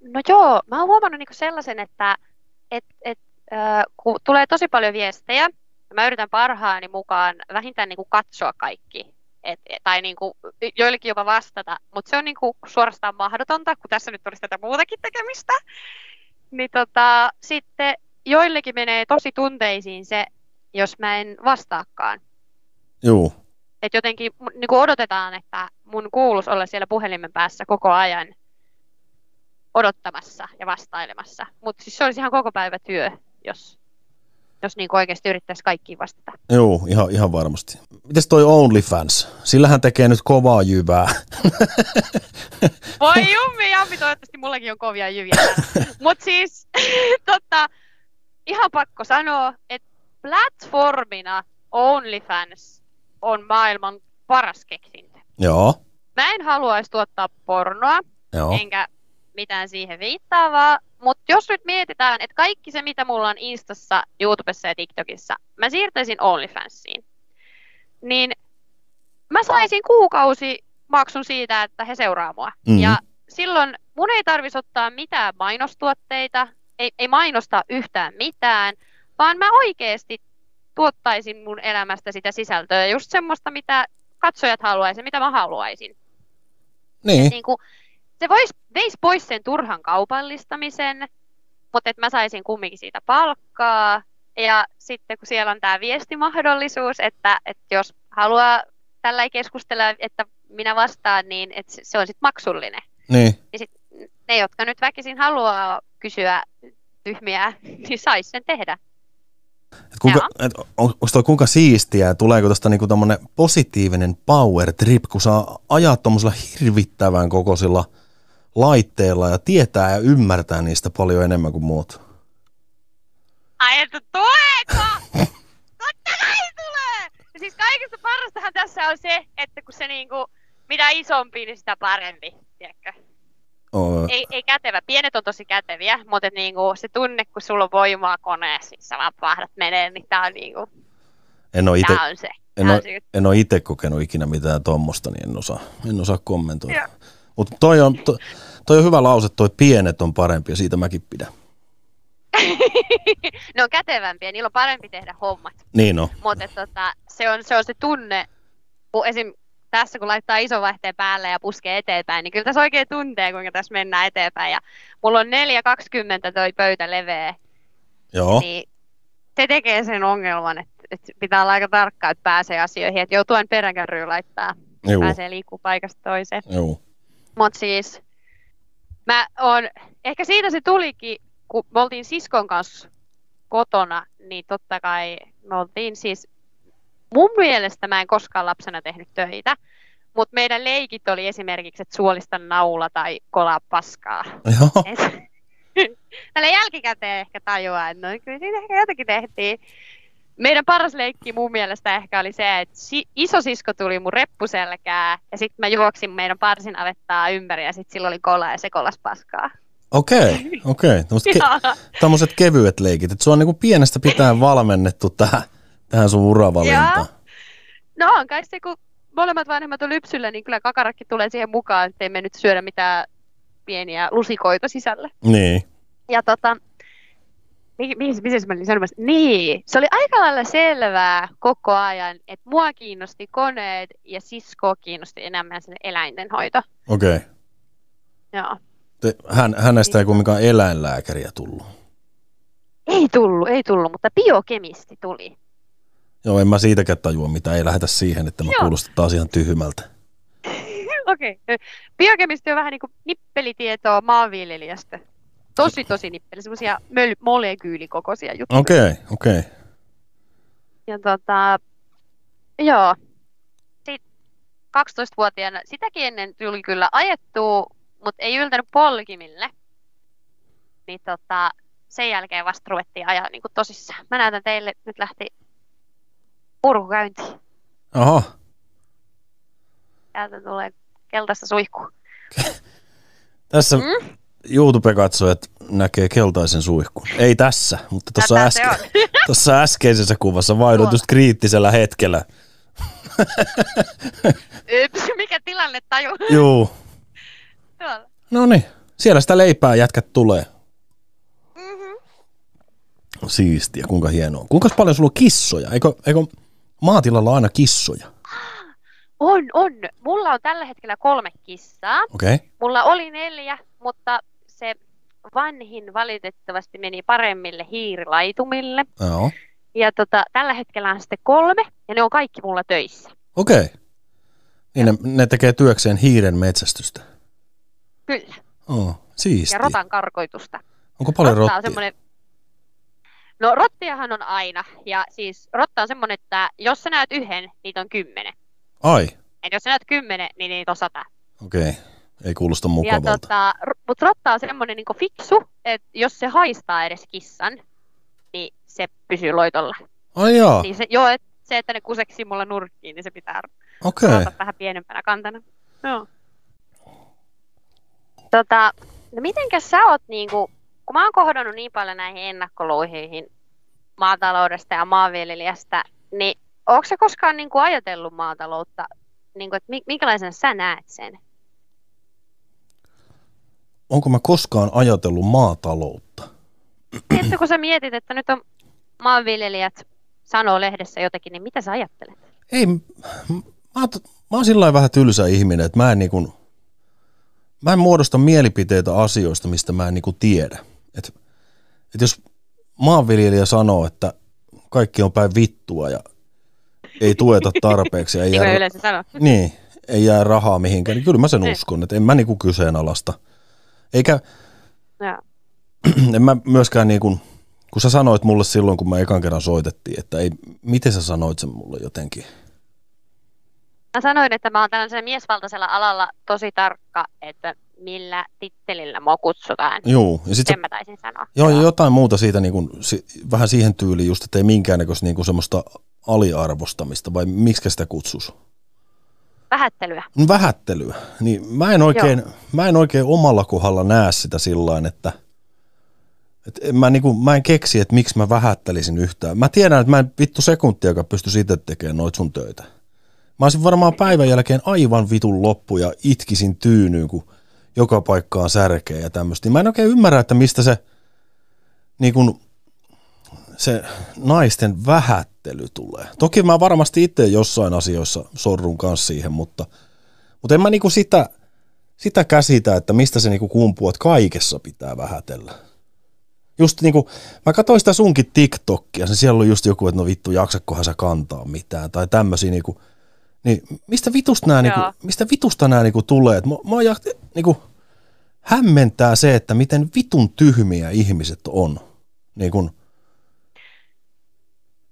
B: No joo, mä oon huomannut niinku sellaisen, että et, et, äh, kun tulee tosi paljon viestejä, ja mä yritän parhaani mukaan vähintään niinku katsoa kaikki, et, tai niinku, joillekin jopa vastata, mutta se on niinku suorastaan mahdotonta, kun tässä nyt olisi tätä muutakin tekemistä. Niin tota, sitten joillekin menee tosi tunteisiin se, jos mä en vastaakaan.
A: Juu,
B: Et jotenkin niin kuin odotetaan, että mun kuuluisi olla siellä puhelimen päässä koko ajan odottamassa ja vastailemassa. Mutta siis se olisi ihan koko päivä työ, jos, jos niin oikeasti yrittäisi kaikkiin vastata.
A: juu, ihan, ihan varmasti. Mites toi OnlyFans? Sillähän tekee nyt kovaa jyvää.
B: Voi jummi, jammi, toivottavasti mullakin on kovia jyviä. Mutta siis, tota, ihan pakko sanoa, että platformina OnlyFans on maailman paras keksintö.
A: Joo,
B: Mä en haluaisi tuottaa pornoa,
A: joo.
B: enkä mitään siihen viittaavaa. Mutta jos nyt mietitään, että kaikki se, mitä mulla on Instassa, YouTubessa ja TikTokissa, mä siirtäisin OnlyFansiin, niin mä saisin kuukausi maksun siitä, että he seuraa mua.
A: Mhm.
B: Ja silloin mun ei tarvitsisi ottaa mitään mainostuotteita, ei, ei mainostaa yhtään mitään, vaan mä oikeasti tuottaisin mun elämästä sitä sisältöä, just semmoista, mitä katsojat haluaisivat, mitä mä haluaisin
A: Niin,
B: niin kuin, se vois, veisi pois sen turhan kaupallistamisen, mutta että mä saisin kumminkin siitä palkkaa. Ja sitten kun siellä on tämä viestimahdollisuus, että, että jos haluaa tällä keskustella, että minä vastaan, niin että se- on sitten maksullinen.
A: niin.
B: Ja sit ne, jotka nyt väkisin haluaa kysyä tyhmiä, niin sais sen tehdä.
A: Et kuinka, et on, onko toi kuinka siistiä ja tuleeko tuosta niinku tommonen positiivinen power trip, kun saa ajaa tuommoisilla hirvittävän kokoisilla laitteilla ja tietää ja ymmärtää niistä paljon enemmän kuin muut.
B: Ai että tuleeko? Totta kai tulee! Ja siis kaikista parastahan tässä on se, että kun se niinku, mitä isompi, niin sitä parempi, tiedätkö?
A: Oo,
B: Ei, ei kätevä. Pienet on tosi käteviä, mutta et niinku, se tunne, kun sulla on voimaa koneessa, niin sä vaan pahdat menee, niin tää on, niinku,
A: en ole ite,
B: on se.
A: en oo,
B: on
A: en oo ite kokenut ikinä mitään tuommoista, niin en osaa, en osaa kommentoida.
B: Joo.
A: Mutta toi on, to, toi on hyvä lause, toi pienet on parempi ja siitä mäkin pidän.
B: ne on kätevämpiä, niillä on parempi tehdä hommat.
A: Niin on.
B: Mutta tota, se, on, se on se tunne, kun esim. tässä kun laittaa iso vaihteen päälle ja puskee eteenpäin, niin kyllä tässä oikein tuntee, kuinka tässä mennään eteenpäin. Ja mulla on 4,20 toi pöytä leveä,
A: Joo,
B: niin se tekee sen ongelman, että, että pitää olla aika tarkka, että pääsee asioihin, että joutuu peräkärryyn laittaa,
A: Juu.
B: pääsee liikkuu paikasta toiseen.
A: Joo.
B: Mutta siis mä oon, ehkä siitä se tulikin, kun me oltiin siskon kanssa kotona, niin totta kai me oltiin siis, mun mielestä mä en koskaan lapsena tehnyt töitä, mutta meidän leikit oli esimerkiksi, että suolista naula tai kolaa paskaa.
A: Joo.
B: Et- Tällä jälkikäteen ehkä tajuaa, että no kyllä siinä ehkä jotakin tehtiin. Meidän paras leikki mun mielestä ehkä oli se, että si- isosisko tuli mun reppuselkää ja sitten mä juoksin meidän parsin avettaa ympäri ja sitten sillä oli kola ja se kolas paskaa.
A: Okei, okei. Tämmöiset ke- tämmöiset kevyet leikit. Että sua on niinku pienestä pitäen valmennettu tähän, tähän sun uravalintaan.
B: No on kai se, kun molemmat vanhemmat on lypsyllä, niin kyllä kakarakki tulee siihen mukaan, ettei me nyt syödä mitään pieniä lusikoita sisällä.
A: Niin.
B: Ja tota, mi- mi- miten mä olin sanomassa? Niin, se oli aika lailla selvää koko ajan, että mua kiinnosti koneet ja siskoa kiinnosti enemmän sen eläintenhoito.
A: Okei. Okay.
B: Joo.
A: Te, hän, hänestä ei kumminkaan eläinlääkäriä tullut.
B: Ei tullut, ei tullut, mutta biokemisti tuli.
A: Joo, en mä siitäkään tajua, mitä ei lähetä siihen, että mä
B: Joo.
A: kuulostan taas ihan tyhmältä.
B: Okei. Okay. Biokemisti on vähän niin kuin nippelitietoa maanviljelijästä. Tosi, tosi nippeli, semmoisia möl- molekyylikokoisia juttuja.
A: Okei, okay, okei. Okay.
B: Ja tota, joo. Sitten 12-vuotiaana, sitäkin ennen tuli kyllä ajettua, mutta ei yltänyt polkimille. Niin tota, sen jälkeen vasta ruvettiin ajaa niin kuin tosissaan. Mä näytän teille, nyt lähti purkukäynti.
A: Aha,
B: Täältä tulee keltaista suihkua.
A: tässä
B: Mm?
A: YouTube-katsojat näkee keltaisen suihkun. Ei tässä, mutta tuossa äske- tuossa äskeisessä kuvassa vaihdoit
B: Tuolla.
A: just kriittisellä hetkellä.
B: Yps, mikä tilanne taju?
A: Juu. No niin, siellä sitä leipää jätkät tulee.
B: Mhm.
A: Siistiä, kuinka hienoa. Kuinka paljon sulla on kissoja? Eikö, eikö maatilalla aina kissoja?
B: On, on. Mulla on tällä hetkellä kolme kissaa.
A: Okei. Okay.
B: Mulla oli neljä, mutta vanhin valitettavasti meni paremmille hiirilaitumille.
A: Joo.
B: Ja tota, tällä hetkellä on sitten kolme, ja ne on kaikki mulla töissä.
A: Okei. Okay. Niin ne, ne tekee työkseen hiiren metsästystä.
B: Kyllä.
A: Oh, siistiä.
B: Ja rotan karkoitusta.
A: Onko paljon
B: Rotta on
A: rottia?
B: semmoinen... No rottiahan on aina. Ja siis rotta on semmoinen, että jos sä näet yhden, niitä on kymmenen.
A: Ai,
B: Et jos sä näet kymmenen, niin niitä on sata.
A: okei. Okay. Ei kuulosta
B: Ja
A: mukavalta.
B: tota, mutta rotta on semmoinen niin fiksu, että jos se haistaa edes kissan, niin se pysyy loitolla.
A: Ai jaa,
B: Niin se, joo, et, se, että ne kuseksi mulla nurkkiin, niin se pitää okay. Vähän pienempänä kantana. Joo. Tota, no mitenkäs sä oot niinku, kun mä oon kohdannut niin paljon näihin ennakkoluihin maataloudesta ja maanviljelijästä, niin onko sä koskaan niinku ajatellut maataloutta, niinku, että mi- minkälaisena sä näet sen?
A: Onko mä koskaan ajatellut maataloutta?
B: Tiedätkö, kun sä mietit, että nyt on maanviljelijät sanoo lehdessä jotakin, niin mitä sä ajattelet?
A: Ei, mä, mä oon sillä vähän tylsä ihminen, että mä en niinku, mä en muodosta mielipiteitä asioista, mistä mä en niinku tiedä. Et, et jos maanviljelijä sanoo, että kaikki on päin vittua ja ei tueta tarpeeksi ei
B: Niin kuin
A: jää, niin, ei jää rahaa mihinkään, niin kyllä mä sen
B: Niin.
A: uskon, että en mä niinku kyseenalaista. Eikä,
B: Joo.
A: en mä myöskään niinku, kun sä sanoit mulle silloin, kun mä ekan kerran soitettiin, että ei, miten sä sanoit sen mulle jotenkin?
B: Mä sanoin, että mä oon tällaisella miesvaltaisella alalla tosi tarkka, että millä tittelillä mua kutsutaan.
A: Juu, ja sit sä
B: Sen mä taisin sanoa.
A: Joo, ja jotain muuta siitä, niin kuin, si, vähän siihen tyyliin just, että ei minkäännäköistä niin kuin semmoista aliarvostamista, vai miksi sitä kutsus?
B: Vähättelyä.
A: Vähättelyä. Niin mä en oikein, mä en oikein omalla kohdalla näe sitä sillä että, että en mä, niin kuin, mä en keksi, että miksi mä vähättelisin yhtään. Mä tiedän, että mä en vittu sekuntiakaan pysty itse tekemään noit sun töitä. Mä olisin varmaan päivän jälkeen aivan vitun loppu ja itkisin tyynyyn, kun joka paikkaan särkeä ja tämmöistä. Mä en oikein ymmärrä, että mistä se, niin kuin, se naisten vähättely tulee. Toki mä varmasti itse jossain asioissa sorrun kanssa siihen, mutta, mutta en mä niinku sitä, sitä käsitä, että mistä se niinku kumpuu, että kaikessa pitää vähätellä. Just niinku, mä katsoin sitä sunkin TikTokia, se siellä oli just joku, että no vittu, jaksakohan sä kantaa mitään, tai tämmöisiä niinku, niin mistä vitusta nämä, niinku, mistä vitusta nämä niinku tulee? Et mä, mä ja, niinku, hämmentää se, että miten vitun tyhmiä ihmiset on. Niin kun,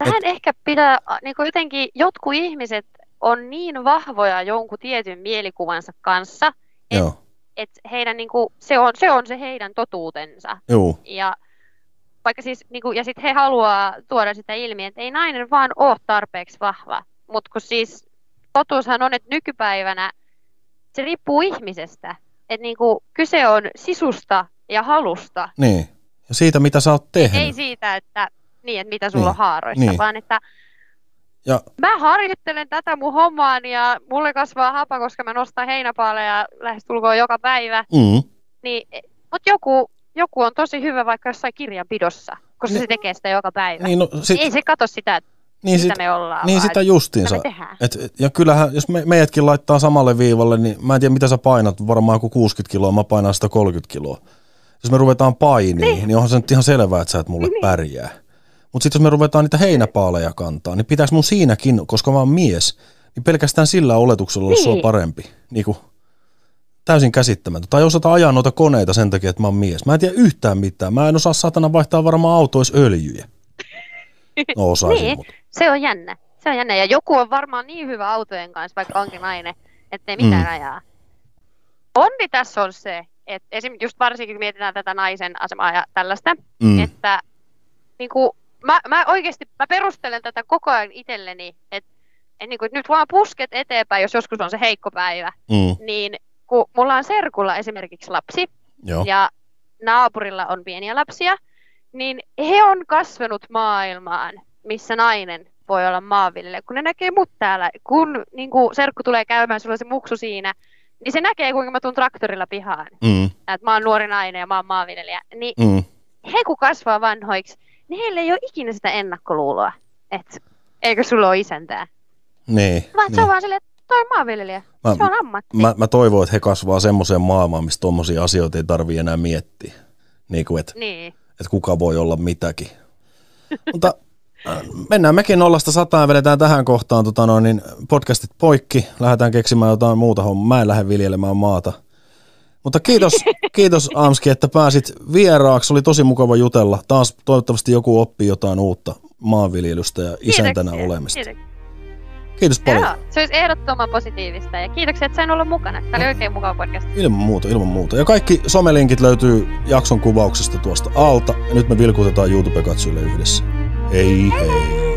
B: Tähän et, ehkä pitää, niin kuin jotenkin jotkut ihmiset on niin vahvoja jonkun tietyn mielikuvansa kanssa, että et heidän niin kuin, se, on, se on se heidän totuutensa.
A: Joo.
B: Ja vaikka siis, niin kuin, ja sitten he haluaa tuoda sitä ilmi, että ei nainen vaan ole tarpeeksi vahva. Mutta kun siis totuushan on, että nykypäivänä se riippuu ihmisestä. Että niin kuin, kyse on sisusta ja halusta.
A: Niin. Ja siitä, mitä sä oot tehnyt.
B: Ei siitä, että, niin, että mitä sulla niin. on haaroissa, niin. vaan että
A: ja...
B: Mä harjoittelen tätä mun hommaani ja mulle kasvaa hapa, koska mä nostan heinäpaaleja lähestulkoon joka päivä.
A: Mm.
B: Niin, mutta joku, joku on tosi hyvä vaikka jossain kirjanpidossa, koska niin, se tekee sitä joka päivä. Niin, no, sit, Ei se katso sitä, niin mitä sit, me ollaan.
A: Niin
B: vaan,
A: sitä justiinsa. Et, et, ja kyllähän, jos me, meidätkin laittaa samalle viivalle, niin mä en tiedä mitä sä painat, varmaan joku 60 kiloa, mä painan 130 kiloa. Jos me ruvetaan painiin, niin, niin onhan se nyt ihan selvää, että sä et mulle niin. pärjää. Mutta sitten jos me ruvetaan niitä heinäpaaleja kantaa, niin pitäisi mun siinäkin, koska mä oon mies, niin pelkästään sillä oletuksella olla niin. sua parempi. Niin kuin, täysin käsittämätöntä. Tai osata ajaa noita koneita sen takia, että mä oon mies. Mä en tiedä yhtään mitään. Mä en osaa satana vaihtaa varmaan autois öljyjä. No osaisin,
B: niin, mutta. se on jännä. Se on jännä. Ja joku on varmaan niin hyvä autojen kanssa, vaikka onkin nainen, ettei mitään mm. ajaa. Onni tässä on se, että esimerkiksi just varsinkin kun mietitään tätä naisen asemaa ja tällaista, mm. että niin kuin, mä, mä oikeasti mä perustelen tätä koko ajan itselleni, että et niin kuin, nyt vaan pusket eteenpäin, jos joskus on se heikko päivä,
A: mm.
B: niin kun mulla on serkulla esimerkiksi lapsi,
A: Joo.
B: ja naapurilla on pieniä lapsia, niin he on kasvanut maailmaan, missä nainen voi olla maanviljelijä. Kun ne näkee mut täällä, kun niin kuin serkku tulee käymään, sulla on se muksu siinä, niin se näkee, kuinka mä tuun traktorilla pihaan.
A: Mm.
B: Että mä oon nuori nainen ja mä oon maanviljelijä. Niin
A: mm.
B: he kun kasvaa vanhoiksi, niin heillä ei ole ikinä sitä ennakkoluuloa, että eikö sulla ole isäntää.
A: Niin.
B: Vaan
A: niin.
B: se on vaan silleen, että toi on maanviljelijä, mä, se on ammatti.
A: Mä, mä toivon, että he kasvaa semmoiseen maailmaan, missä tuommoisia asioita ei tarvii enää miettiä. Niin kuin, että,
B: niin.
A: että kuka voi olla mitäkin. Mutta äh, mennään mekin nollasta sataan ja vedetään tähän kohtaan tota noin, niin podcastit poikki. Lähdetään keksimään jotain muuta hommaa. Mä en lähde viljelemään maata. Mutta kiitos, kiitos Amski, että pääsit vieraaksi. Oli tosi mukava jutella. Taas toivottavasti joku oppii jotain uutta maanviljelystä ja isäntänä kiitoksia, olemista. Kiitoksia. Kiitos paljon. Joo,
B: se olisi ehdottoman positiivista ja kiitoksia, että sain olla mukana. Tämä oli oikein mukava podcast.
A: Ilman muuta, ilman muuta. Ja kaikki somelinkit löytyy jakson kuvauksesta tuosta alta. Ja nyt me vilkutetaan YouTube-katsojille yhdessä. Hei hei. hei.